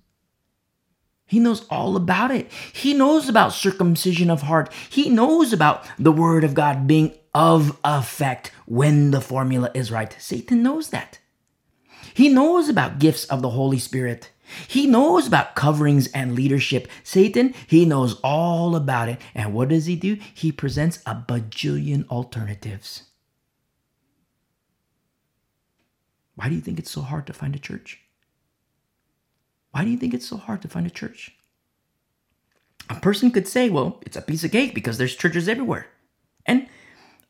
He knows all about it. He knows about circumcision of heart. He knows about the word of God being of effect when the formula is right. Satan knows that. He knows about gifts of the Holy Spirit. He knows about coverings and leadership. Satan, he knows all about it. And what does he do? He presents a bajillion alternatives. Why do you think it's so hard to find a church? Why do you think it's so hard to find a church? A person could say, well, it's a piece of cake because there's churches everywhere. And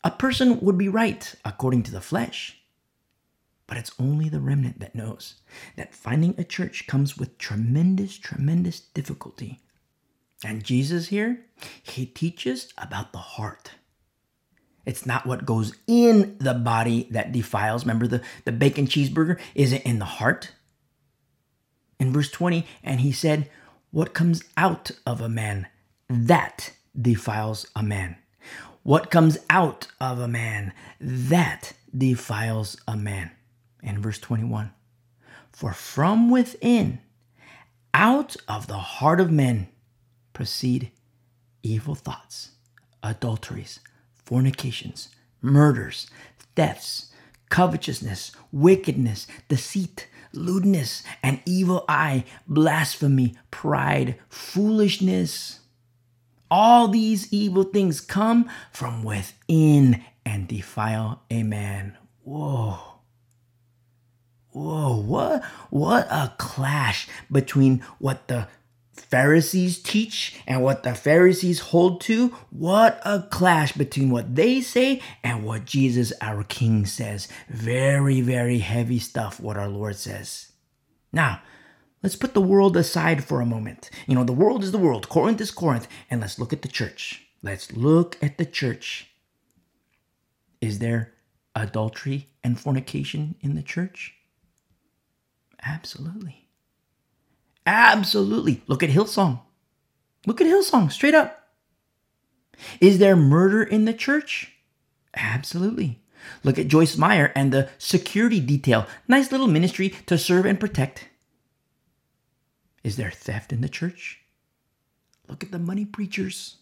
a person would be right according to the flesh. But it's only the remnant that knows that finding a church comes with tremendous, tremendous difficulty. And Jesus here, he teaches about the heart. It's not what goes in the body that defiles. Remember the, the bacon cheeseburger? Is it in the heart? In verse 20, and he said, What comes out of a man, that defiles a man. What comes out of a man, that defiles a man. And verse 21 For from within, out of the heart of men, proceed evil thoughts, adulteries, fornications, murders, thefts, covetousness, wickedness, deceit, lewdness, an evil eye, blasphemy, pride, foolishness. All these evil things come from within and defile a man. Whoa. Whoa, what what a clash between what the Pharisees teach and what the Pharisees hold to. What a clash between what they say and what Jesus, our King, says. Very, very heavy stuff, what our Lord says. Now, Let's put the world aside for a moment. You know, the world is the world, Corinth is Corinth, and let's look at the church. Let's look at the church. Is there adultery and fornication in the church? Absolutely. Absolutely. Look at Hillsong. Look at Hillsong, straight up. Is there murder in the church? Absolutely. Look at Joyce Meyer and the security detail. Nice little ministry to serve and protect. Is there theft in the church? Look at the money preachers.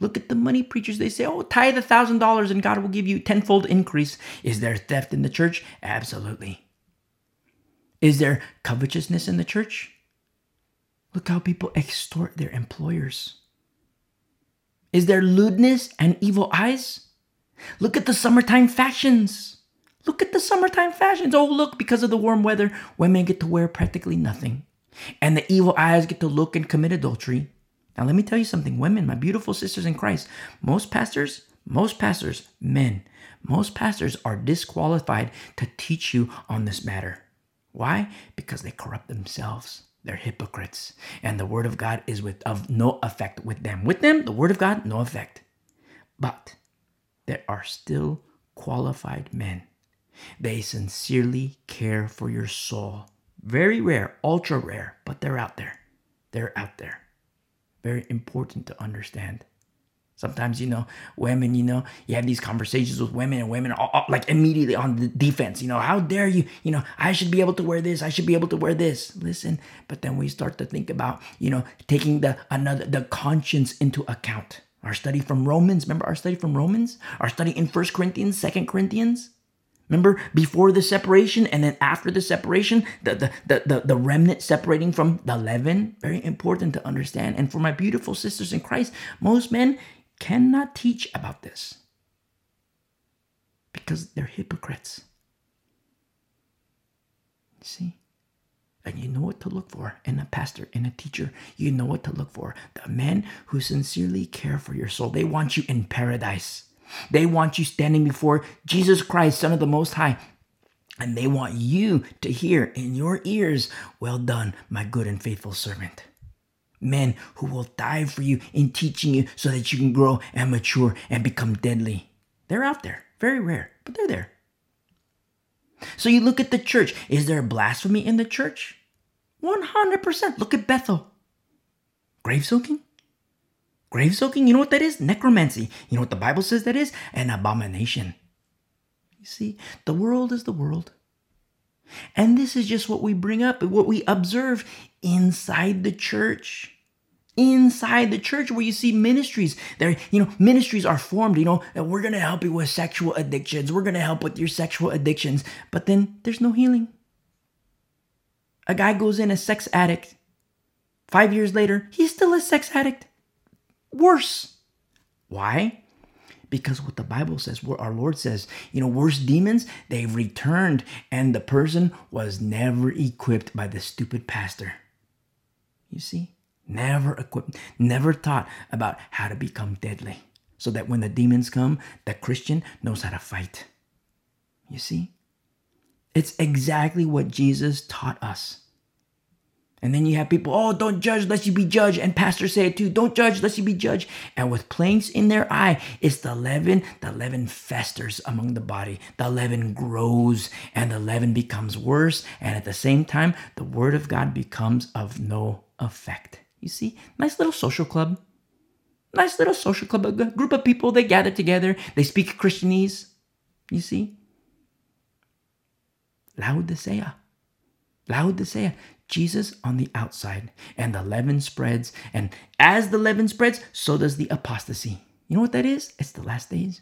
Look at the money preachers. They say, oh, tithe a thousand dollars and God will give you tenfold increase. Is there theft in the church? Absolutely. Is there covetousness in the church? Look how people extort their employers. Is there lewdness and evil eyes? Look at the summertime fashions. Look at the summertime fashions. Oh, look, because of the warm weather, women get to wear practically nothing. And the evil eyes get to look and commit adultery. Now, let me tell you something, women, my beautiful sisters in Christ, most pastors, most pastors, men, most pastors are disqualified to teach you on this matter. Why? Because they corrupt themselves. They're hypocrites. And the word of God is with of no effect with them. With them, the word of God, no effect. But there are still qualified men. They sincerely care for your soul. Very rare, ultra rare, but they're out there. They're out there very important to understand. Sometimes, you know, women, you know, you have these conversations with women and women are, are, like immediately on the defense. You know, how dare you? You know, I should be able to wear this. I should be able to wear this. Listen, but then we start to think about, you know, taking the another the conscience into account. Our study from Romans, remember our study from Romans? Our study in First Corinthians, Second Corinthians? Remember before the separation and then after the separation, the, the, the, the, the remnant separating from the leaven? Very important to understand. And for my beautiful sisters in Christ, most men cannot teach about this because they're hypocrites. See? And you know what to look for in a pastor, in a teacher. You know what to look for. The men who sincerely care for your soul. They want you in paradise. They want you standing before Jesus Christ, Son of the Most High. And they want you to hear in your ears, Well done, my good and faithful servant. Men who will die for you in teaching you so that you can grow and mature and become deadly. They're out there. Very rare, but they're there. So you look at the church. Is there blasphemy in the church? 100%. Look at Bethel. Grave soaking? Grave soaking, you know what that is? Necromancy. You know what the Bible says that is? An abomination. You see, the world is the world. And this is just what we bring up, what we observe inside the church. Inside the church, where you see ministries, there, you know, ministries are formed, you know, we're gonna help you with sexual addictions, we're gonna help with your sexual addictions, but then there's no healing. A guy goes in a sex addict. Five years later, he's still a sex addict worse. Why? Because what the Bible says, what our Lord says, you know, worse demons, they've returned, and the person was never equipped by the stupid pastor. You see? Never equipped, never taught about how to become deadly. So that when the demons come, the Christian knows how to fight. You see? It's exactly what Jesus taught us. And then you have people, oh, don't judge lest you be judged. And pastors say it too, don't judge lest you be judged. And with planks in their eye, it's the leaven. The leaven festers among the body. The leaven grows and the leaven becomes worse. And at the same time, the word of God becomes of no effect. You see, nice little social club. Nice little social club, a group of people, they gather together, they speak Christianese. You see? Laodicea. Laodicea. Jesus on the outside, and the leaven spreads. And as the leaven spreads, so does the apostasy. You know what that is? It's the last days.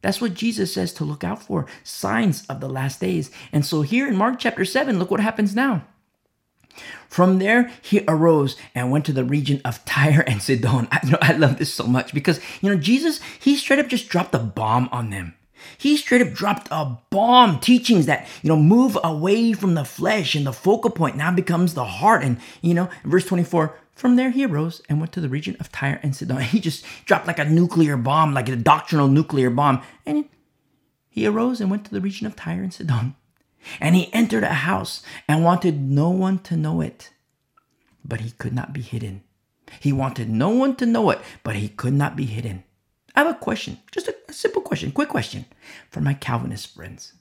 That's what Jesus says to look out for signs of the last days. And so here in Mark chapter 7, look what happens now. From there, he arose and went to the region of Tyre and Sidon. (laughs) I, you know, I love this so much because, you know, Jesus, he straight up just dropped a bomb on them. He straight up dropped a bomb teachings that, you know, move away from the flesh and the focal point now becomes the heart. And, you know, verse 24, from there he arose and went to the region of Tyre and Sidon. (laughs) He just dropped like a nuclear bomb, like a doctrinal nuclear bomb. And he arose and went to the region of Tyre and Sidon. And he entered a house and wanted no one to know it. But he could not be hidden. He wanted no one to know it, but he could not be hidden. I have a question, just a, a simple question, quick question for my Calvinist friends.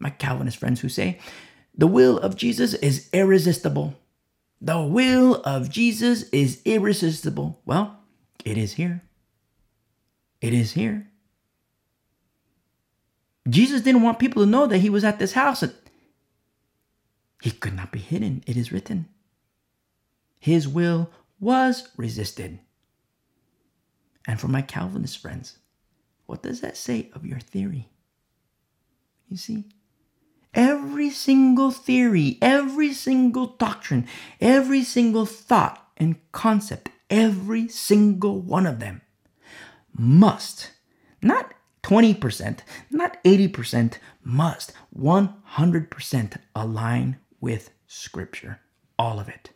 My Calvinist friends who say, the will of Jesus is irresistible. The will of Jesus is irresistible. Well, it is here. It is here. Jesus didn't want people to know that he was at this house. He could not be hidden. It is written. His will was resisted. And for my Calvinist friends, what does that say of your theory? You see? Every single theory, every single doctrine, every single thought and concept, every single one of them must, not 20%, not 80%, must 100% align with Scripture. All of it.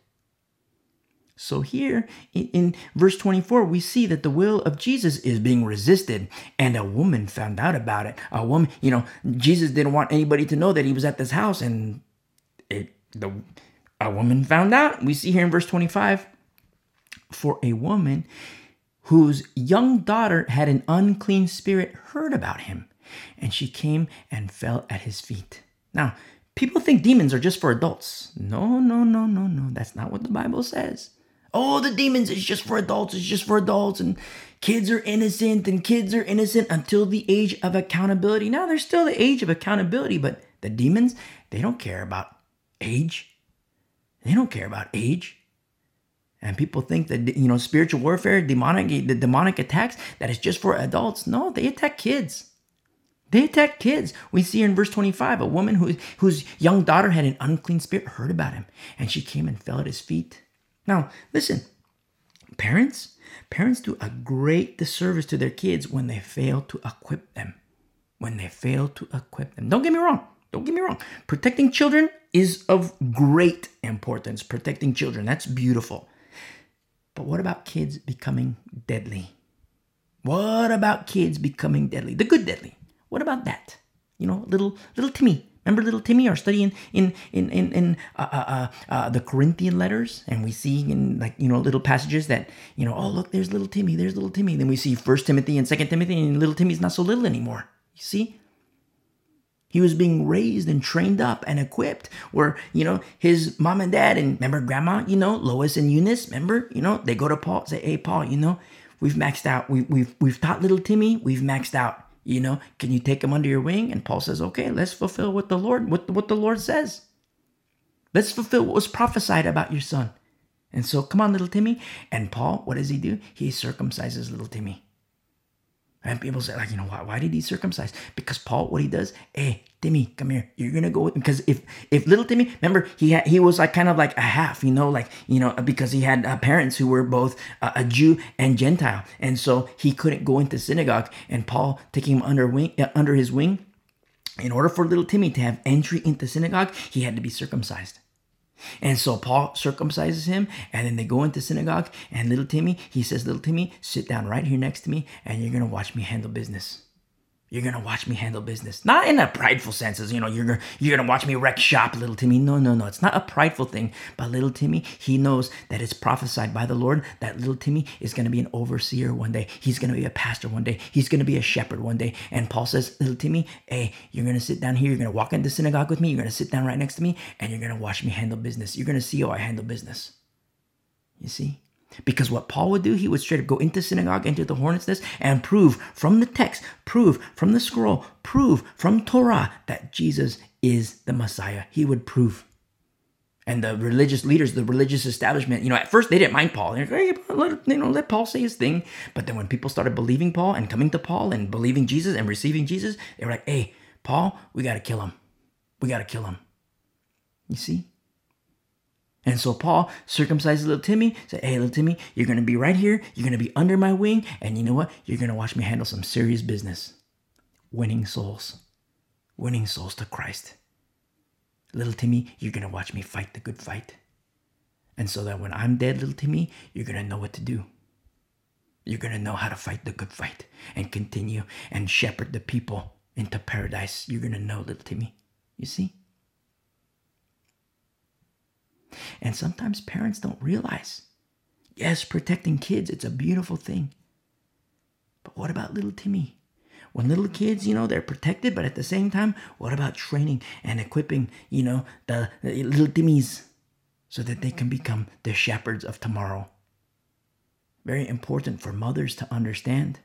So here in, in, verse 24, we see that the will of Jesus is being resisted, and a woman found out about it. A woman, you know, Jesus didn't want anybody to know that he was at this house, and it the a woman found out. We see here in verse 25, for a woman whose young daughter had an unclean spirit heard about him, and she came and fell at his feet. Now, people think demons are just for adults. No, no, no, no, no. That's not what the Bible says oh, the demons is just for adults, it's just for adults, and kids are innocent, and kids are innocent until the age of accountability. Now, there's still the age of accountability, but the demons, they don't care about age. They don't care about age. And people think that you know spiritual warfare, demonic the demonic attacks, that is just for adults. No, they attack kids. They attack kids. We see in verse 25 a woman who, whose young daughter had an unclean spirit heard about him, and she came and fell at his feet. Now, listen, parents, parents do a great disservice to their kids when they fail to equip them. When they fail to equip them. Don't get me wrong. Don't get me wrong. Protecting children is of great importance. Protecting children, that's beautiful. But what about kids becoming deadly? What about kids becoming deadly? The good deadly. What about that? You know, little little Timmy Remember little Timmy, our study in in in in, in uh, uh, uh, uh, the Corinthian letters, and we see in like you know little passages that you know, oh look, there's little Timmy, there's little Timmy. Then we see First Timothy and Second Timothy, and little Timmy's not so little anymore. You see, he was being raised and trained up and equipped. Where you know his mom and dad, and remember grandma, you know Lois and Eunice. Remember, you know they go to Paul, say, hey Paul, you know we've maxed out. We, we've we've taught little Timmy, we've maxed out you know, can you take him under your wing? And Paul says, okay, let's fulfill what the Lord, what, what the Lord says. Let's fulfill what was prophesied about your son. And so, come on, little Timmy. And Paul, what does he do? He circumcises little Timmy. And people say, like, you know, why, why did he circumcise? Because Paul, what he does, hey, Timmy, come here. You're gonna go with me. Because if if little Timmy, remember, he had he was like kind of like a half, you know, like you know, because he had uh, parents who were both uh, a Jew and Gentile, and so he couldn't go into synagogue. And Paul taking him under wing uh, under his wing, in order for little Timmy to have entry into synagogue, he had to be circumcised. And so Paul circumcises him, and then they go into synagogue. And little Timmy, he says, Little Timmy, sit down right here next to me, and you're gonna watch me handle business. You're gonna watch me handle business, not in a prideful sense, as you know, you're gonna you're gonna watch me wreck shop, little Timmy. No, no, no, it's not a prideful thing. But little Timmy, he knows that it's prophesied by the Lord that little Timmy is gonna be an overseer one day. He's gonna be a pastor one day. He's gonna be a shepherd one day. And Paul says, little Timmy, hey, you're gonna sit down here. You're gonna walk into synagogue with me. You're gonna sit down right next to me, and you're gonna watch me handle business. You're gonna see how I handle business. You see? Because what Paul would do, he would straight up go into synagogue, into the hornet's nest, and prove from the text, prove from the scroll, prove from Torah that Jesus is the Messiah. He would prove. And the religious leaders, the religious establishment, you know, at first they didn't mind Paul. They're like, hey, let, you know, let Paul say his thing. But then when people started believing Paul and coming to Paul and believing Jesus and receiving Jesus, they were like, hey, Paul, we got to kill him. We got to kill him. You see? And so Paul circumcises little Timmy, said, Hey, little Timmy, you're going to be right here. You're going to be under my wing. And you know what? You're going to watch me handle some serious business winning souls, winning souls to Christ. Little Timmy, you're going to watch me fight the good fight. And so that when I'm dead, little Timmy, you're going to know what to do. You're going to know how to fight the good fight and continue and shepherd the people into paradise. You're going to know, little Timmy. You see? And sometimes parents don't realize. Yes, protecting kids, it's a beautiful thing. But what about little Timmy? When little kids, you know, they're protected, but at the same time, what about training and equipping, you know, the, little Timmys so that they can become the shepherds of tomorrow? Very important for mothers to understand.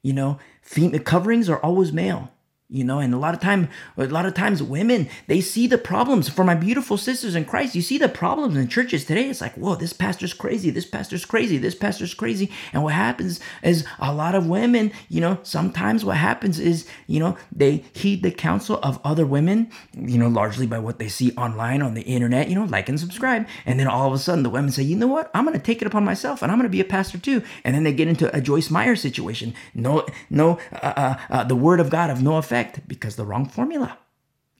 You know, female coverings are always male. You know and a lot of time a lot of times women they see the problems. For my beautiful sisters in christ you see the problems in churches today. It's like whoa this pastor's crazy this pastor's crazy this pastor's crazy. And what happens is a lot of women you know sometimes what happens is you know they heed the counsel of other women you know largely by what they see online on the internet you know like and subscribe. And then all of a sudden the women say you know what? I'm gonna take it upon myself and i'm gonna be a pastor too. And then they get into a joyce meyer situation. No no uh, uh, uh, the word of god of no effect effect because the wrong formula.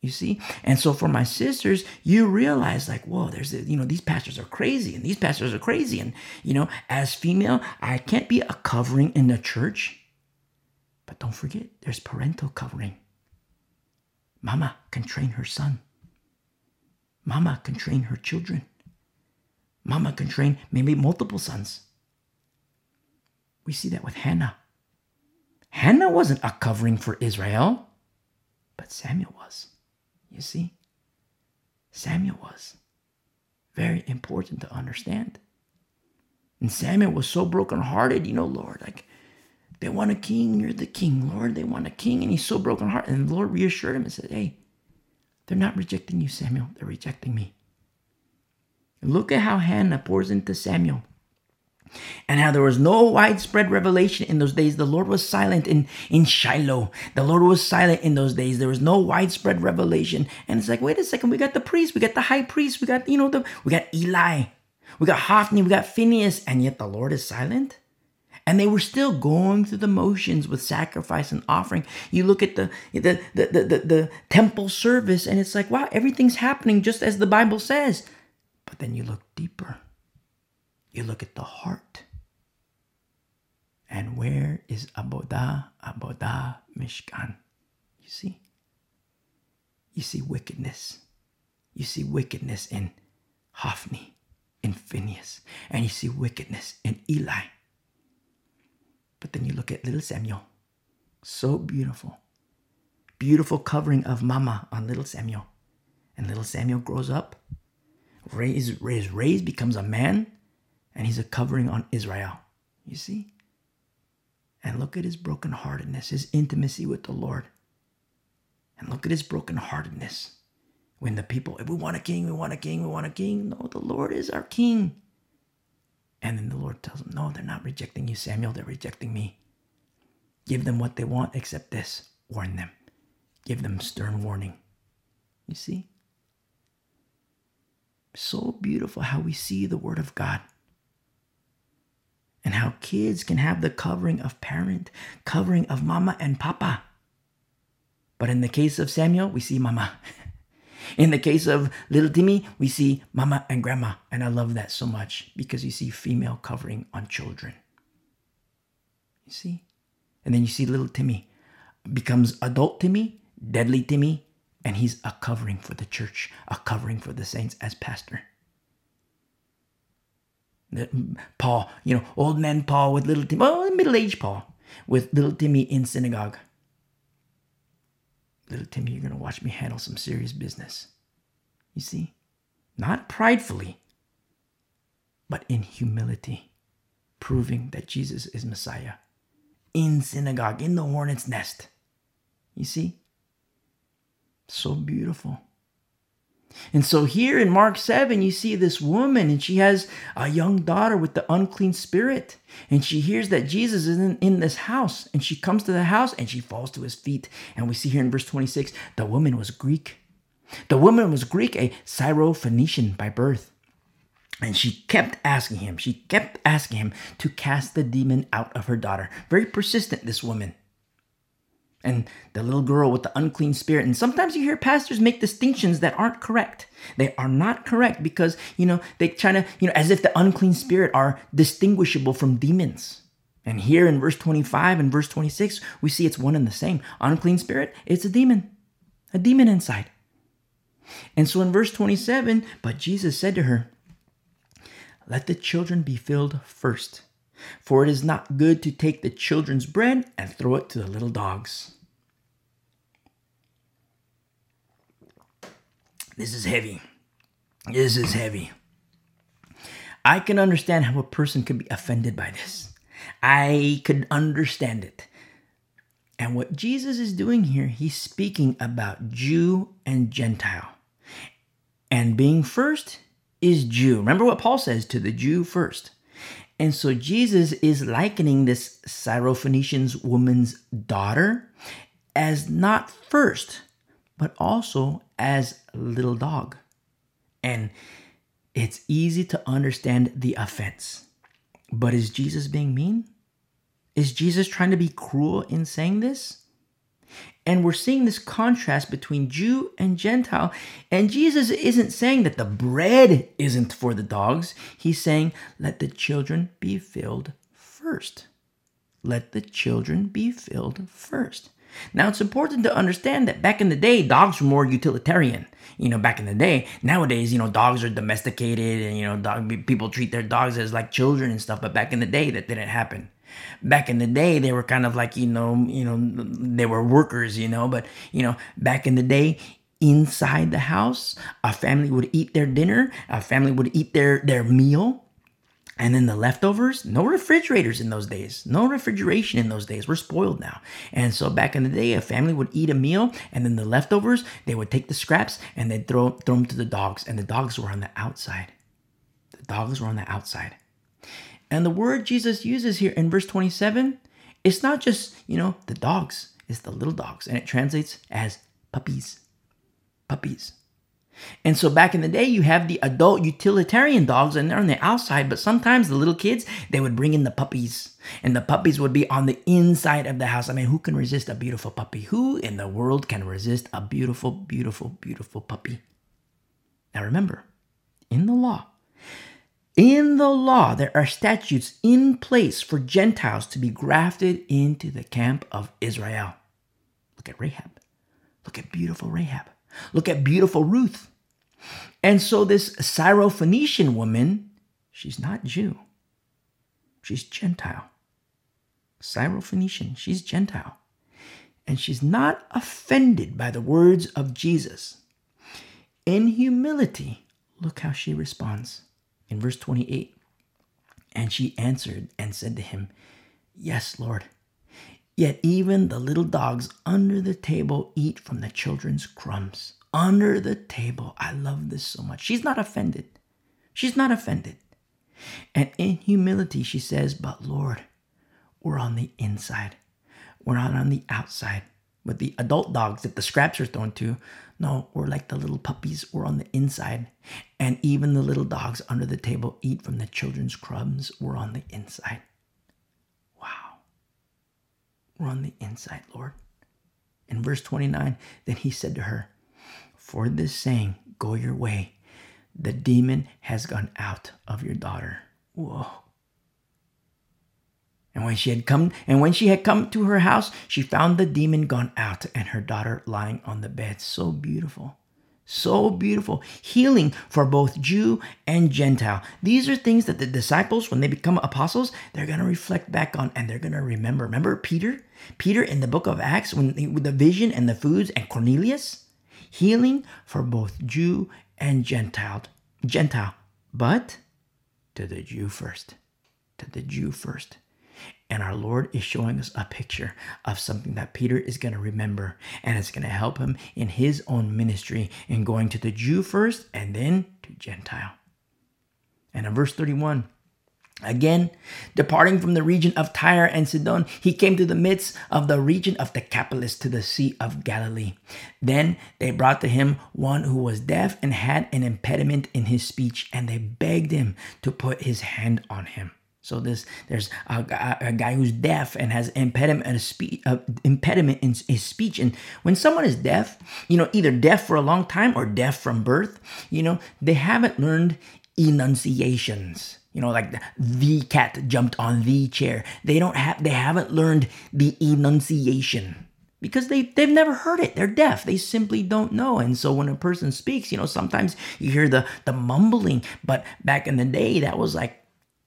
You see? And so for my sisters, you realize like, whoa, there's, you know, these pastors are crazy and these pastors are crazy. And, you know, as female, I can't be a covering in the church. But don't forget, there's parental covering. Mama can train her son. Mama can train her children. Mama can train maybe multiple sons. We see that with Hannah. Hannah wasn't a covering for Israel. But Samuel was. You see? Samuel was. Very important to understand. And Samuel was so brokenhearted, you know, Lord, like they want a king, you're the king, Lord. They want a king, and he's so brokenhearted. And the Lord reassured him and said, Hey, they're not rejecting you, Samuel. They're rejecting me. look at how Hannah pours into Samuel and how there was no widespread revelation in those days. The Lord was silent in, in Shiloh. The Lord was silent in those days. There was no widespread revelation. And it's like, wait a second, we got the priest, we got the high priest, we got, you know, the we got Eli, we got Hophni, we got Phineas, and yet the Lord is silent. And they were still going through the motions with sacrifice and offering. You look at the the, the, the, the, the temple service, and it's like, wow, everything's happening just as the Bible says. But then you look deeper you look at the heart. And where is Abodah, Abodah, Mishkan? You see? You see wickedness. You see wickedness in Hophni, in Phineas, and you see wickedness in Eli. But then you look at little Samuel. So beautiful. Beautiful covering of mama on little Samuel. And little Samuel grows up, raised, raised, raised, becomes a man, and he's a covering on Israel. You see? And look at his brokenheartedness, his intimacy with the Lord. And look at his brokenheartedness. When the people, if we want a king, we want a king, we want a king. No, the Lord is our king. And then the Lord tells them, No, they're not rejecting you, Samuel. They're rejecting me. Give them what they want except this. Warn them. Give them stern warning. You see? So beautiful how we see the Word of God and how kids can have the covering of parent, covering of mama and papa. But in the case of Samuel, we see mama. (laughs) In the case of little Timmy, we see mama and grandma. And I love that so much because you see female covering on children. You see? And then you see little Timmy becomes adult Timmy, deadly Timmy, and he's a covering for the church, a covering for the saints as pastor. Mm, Paul, you know, old man Paul with little Timmy, oh, middle aged Paul with little Timmy in synagogue. Little Timmy, you're going to watch me handle some serious business. You see? Not pridefully, but in humility, proving that Jesus is Messiah. In synagogue, in the hornet's nest. You see? So beautiful. And so here in Mark 7, you see this woman, and she has a young daughter with the unclean spirit. And she hears that Jesus is in, in this house. And she comes to the house and she falls to his feet. And we see here in verse 26 the woman was Greek. The woman was Greek, a Syro-Phoenician by birth. And she kept asking him, she kept asking him to cast the demon out of her daughter. Very persistent, this woman and the little girl with the unclean spirit. And sometimes you hear pastors make distinctions that aren't correct. They are not correct because, you know, they try to, you know, as if the unclean spirit are distinguishable from demons. And here in verse 25 and verse 26, we see it's one and the same. Unclean spirit, it's a demon, a demon inside. And so in verse 27, but Jesus said to her, Let the children be filled first for it is not good to take the children's bread and throw it to the little dogs. This is heavy. This is heavy. I can understand how a person could be offended by this. I could understand it. And what Jesus is doing here, he's speaking about Jew and Gentile. And being first is Jew. Remember what Paul says to the Jew first. And so Jesus is likening this Syrophoenician woman's daughter as not first, but also as little dog. And it's easy to understand the offense. But is Jesus being mean? Is Jesus trying to be cruel in saying this? And we're seeing this contrast between Jew and Gentile. And Jesus isn't saying that the bread isn't for the dogs. He's saying, let the children be filled first. Let the children be filled first. Now, it's important to understand that back in the day, dogs were more utilitarian. You know, back in the day, nowadays, you know, dogs are domesticated and, you know, dog, people treat their dogs as like children and stuff. But back in the day, that didn't happen. Back in the day, they were kind of like, you know, you know, they were workers, you know, but, you know, back in the day, inside the house, a family would eat their dinner, a family would eat their, their meal and then the leftovers, no refrigerators in those days, no refrigeration in those days. We're spoiled now. And so back in the day, a family would eat a meal, and then the leftovers, they would take the scraps and they'd throw, throw them to the dogs. And the dogs were on the outside. The dogs were on the outside. And the word Jesus uses here in verse 27, it's not just, you know, the dogs, it's the little dogs. And it translates as puppies. Puppies. And so back in the day, you have the adult utilitarian dogs and they're on the outside, but sometimes the little kids, they would bring in the puppies and the puppies would be on the inside of the house. I mean, who can resist a beautiful puppy? Who in the world can resist a beautiful, beautiful, beautiful puppy? Now remember, in the law, in the law, there are statutes in place for Gentiles to be grafted into the camp of Israel. Look at Rahab. Look at beautiful Rahab. Look at beautiful Ruth. And so this Syrophoenician woman, she's not Jew. She's Gentile. Syrophoenician, she's Gentile. And she's not offended by the words of Jesus. In humility, look how she responds. In verse 28, and she answered and said to him, Yes, Lord. Yet even the little dogs under the table eat from the children's crumbs. Under the table. I love this so much. She's not offended. She's not offended. And in humility, she says, But Lord, we're on the inside. We're not on the outside. With the adult dogs that the scraps are thrown to, no, we're like the little puppies. We're on the inside. And even the little dogs under the table eat from the children's crumbs. We're on the inside. We're on the inside, Lord. In verse 29, then he said to her, For this saying, go your way. The demon has gone out of your daughter. Whoa. And when she had come and when she had come to her house, she found the demon gone out and her daughter lying on the bed. So beautiful. So beautiful. Healing for both Jew and Gentile. These are things that the disciples, when they become apostles, they're going to reflect back on and they're going to remember. Remember Peter? Peter in the book of Acts, when with the vision and the foods, and Cornelius? Healing for both Jew and Gentile. Gentile. But to the Jew first. To the Jew first. And our Lord is showing us a picture of something that Peter is going to remember. And it's going to help him in his own ministry in going to the Jew first and then to Gentile. And in verse 31, Again, departing from the region of Tyre and Sidon, he came to the midst of the region of Decapolis to the Sea of Galilee. Then they brought to him one who was deaf and had an impediment in his speech, and they begged him to put his hand on him. So this there's a, a, guy who's deaf and has impediment a speech uh, impediment in his speech. And when someone is deaf, you know, either deaf for a long time or deaf from birth, you know, they haven't learned enunciations. You know, like the, the cat jumped on the chair. They don't have they haven't learned the enunciation because they they've never heard it. They're deaf. They simply don't know. And so when a person speaks, you know, sometimes you hear the the mumbling, but back in the day that was like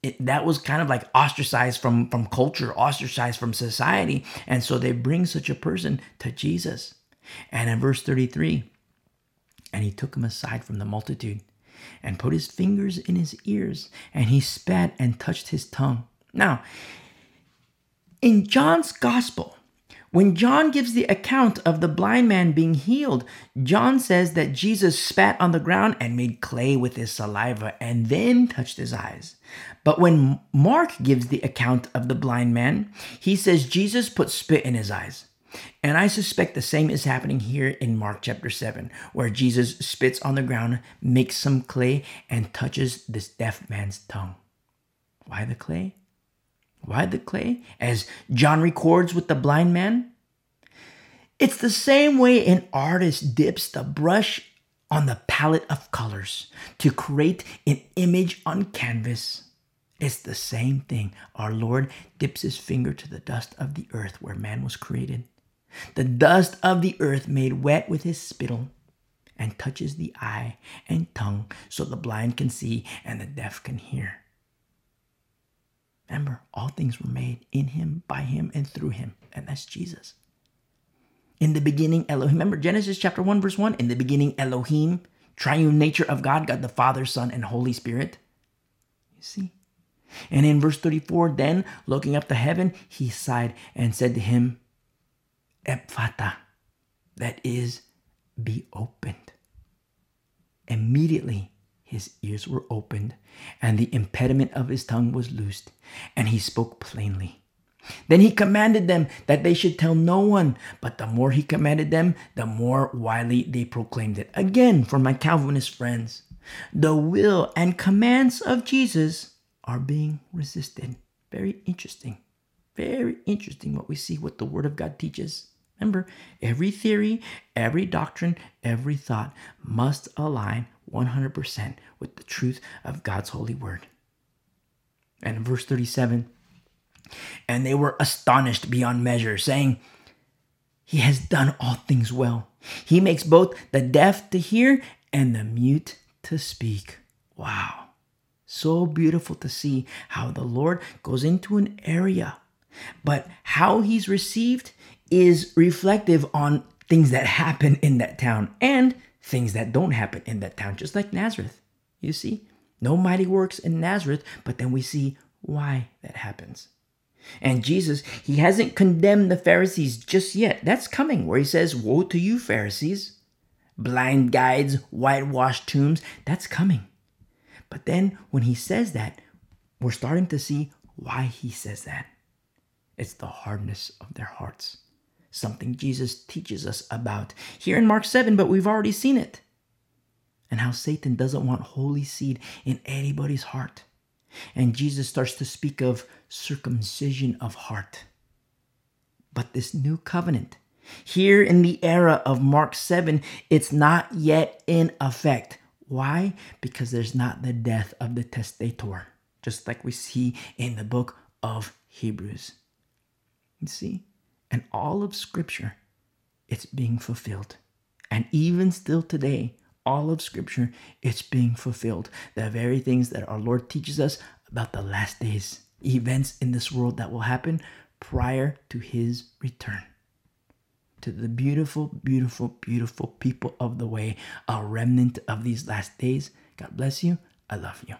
it, that was kind of like ostracized from from culture, ostracized from society, and so they bring such a person to Jesus. And in verse 33, and he took him aside from the multitude and put his fingers in his ears, and he spat and touched his tongue. Now, in John's gospel, When John gives the account of the blind man being healed, John says that Jesus spat on the ground and made clay with his saliva and then touched his eyes. But when Mark gives the account of the blind man, he says Jesus put spit in his eyes. And I suspect the same is happening here in Mark chapter 7, where Jesus spits on the ground, makes some clay, and touches this deaf man's tongue. Why the clay? Why the clay? As John records with the blind man? It's the same way an artist dips the brush on the palette of colors to create an image on canvas. It's the same thing. Our Lord dips his finger to the dust of the earth where man was created, the dust of the earth made wet with his spittle, and touches the eye and tongue so the blind can see and the deaf can hear. Remember, all things were made in him, by him, and through him. And that's Jesus. In the beginning, Elohim. Remember Genesis chapter 1, verse 1? In the beginning, Elohim, triune nature of God, God the Father, Son, and Holy Spirit. You see? And in verse 34, then looking up to heaven, he sighed and said to him, Ephphatha, that is, be opened. Immediately, his ears were opened, and the impediment of his tongue was loosed, and he spoke plainly. Then he commanded them that they should tell no one, but the more he commanded them, the more widely they proclaimed it. Again, for my Calvinist friends, the will and commands of Jesus are being resisted. Very interesting. Very interesting what we see, what the Word of God teaches. Remember, every theory, every doctrine, every thought must align 100% with the truth of God's holy word. And in verse 37, and they were astonished beyond measure, saying, He has done all things well. He makes both the deaf to hear and the mute to speak. Wow. So beautiful to see how the Lord goes into an area, but how he's received is reflective on things that happen in that town and things that don't happen in that town, just like Nazareth. You see, no mighty works in Nazareth, but then we see why that happens. And Jesus, he hasn't condemned the Pharisees just yet. That's coming, where he says, Woe to you, Pharisees! Blind guides, whitewashed tombs, that's coming. But then when he says that, we're starting to see why he says that. It's the hardness of their hearts something Jesus teaches us about here in Mark 7, but we've already seen it. And how Satan doesn't want holy seed in anybody's heart. And Jesus starts to speak of circumcision of heart. But this new covenant, here in the era of Mark 7, it's not yet in effect. Why? Because there's not the death of the testator, just like we see in the book of Hebrews. You see? And all of Scripture, it's being fulfilled. And even still today, all of Scripture, it's being fulfilled. The very things that our Lord teaches us about the last days, events in this world that will happen prior to His return. To the beautiful, beautiful, beautiful people of the way, a remnant of these last days, God bless you. I love you.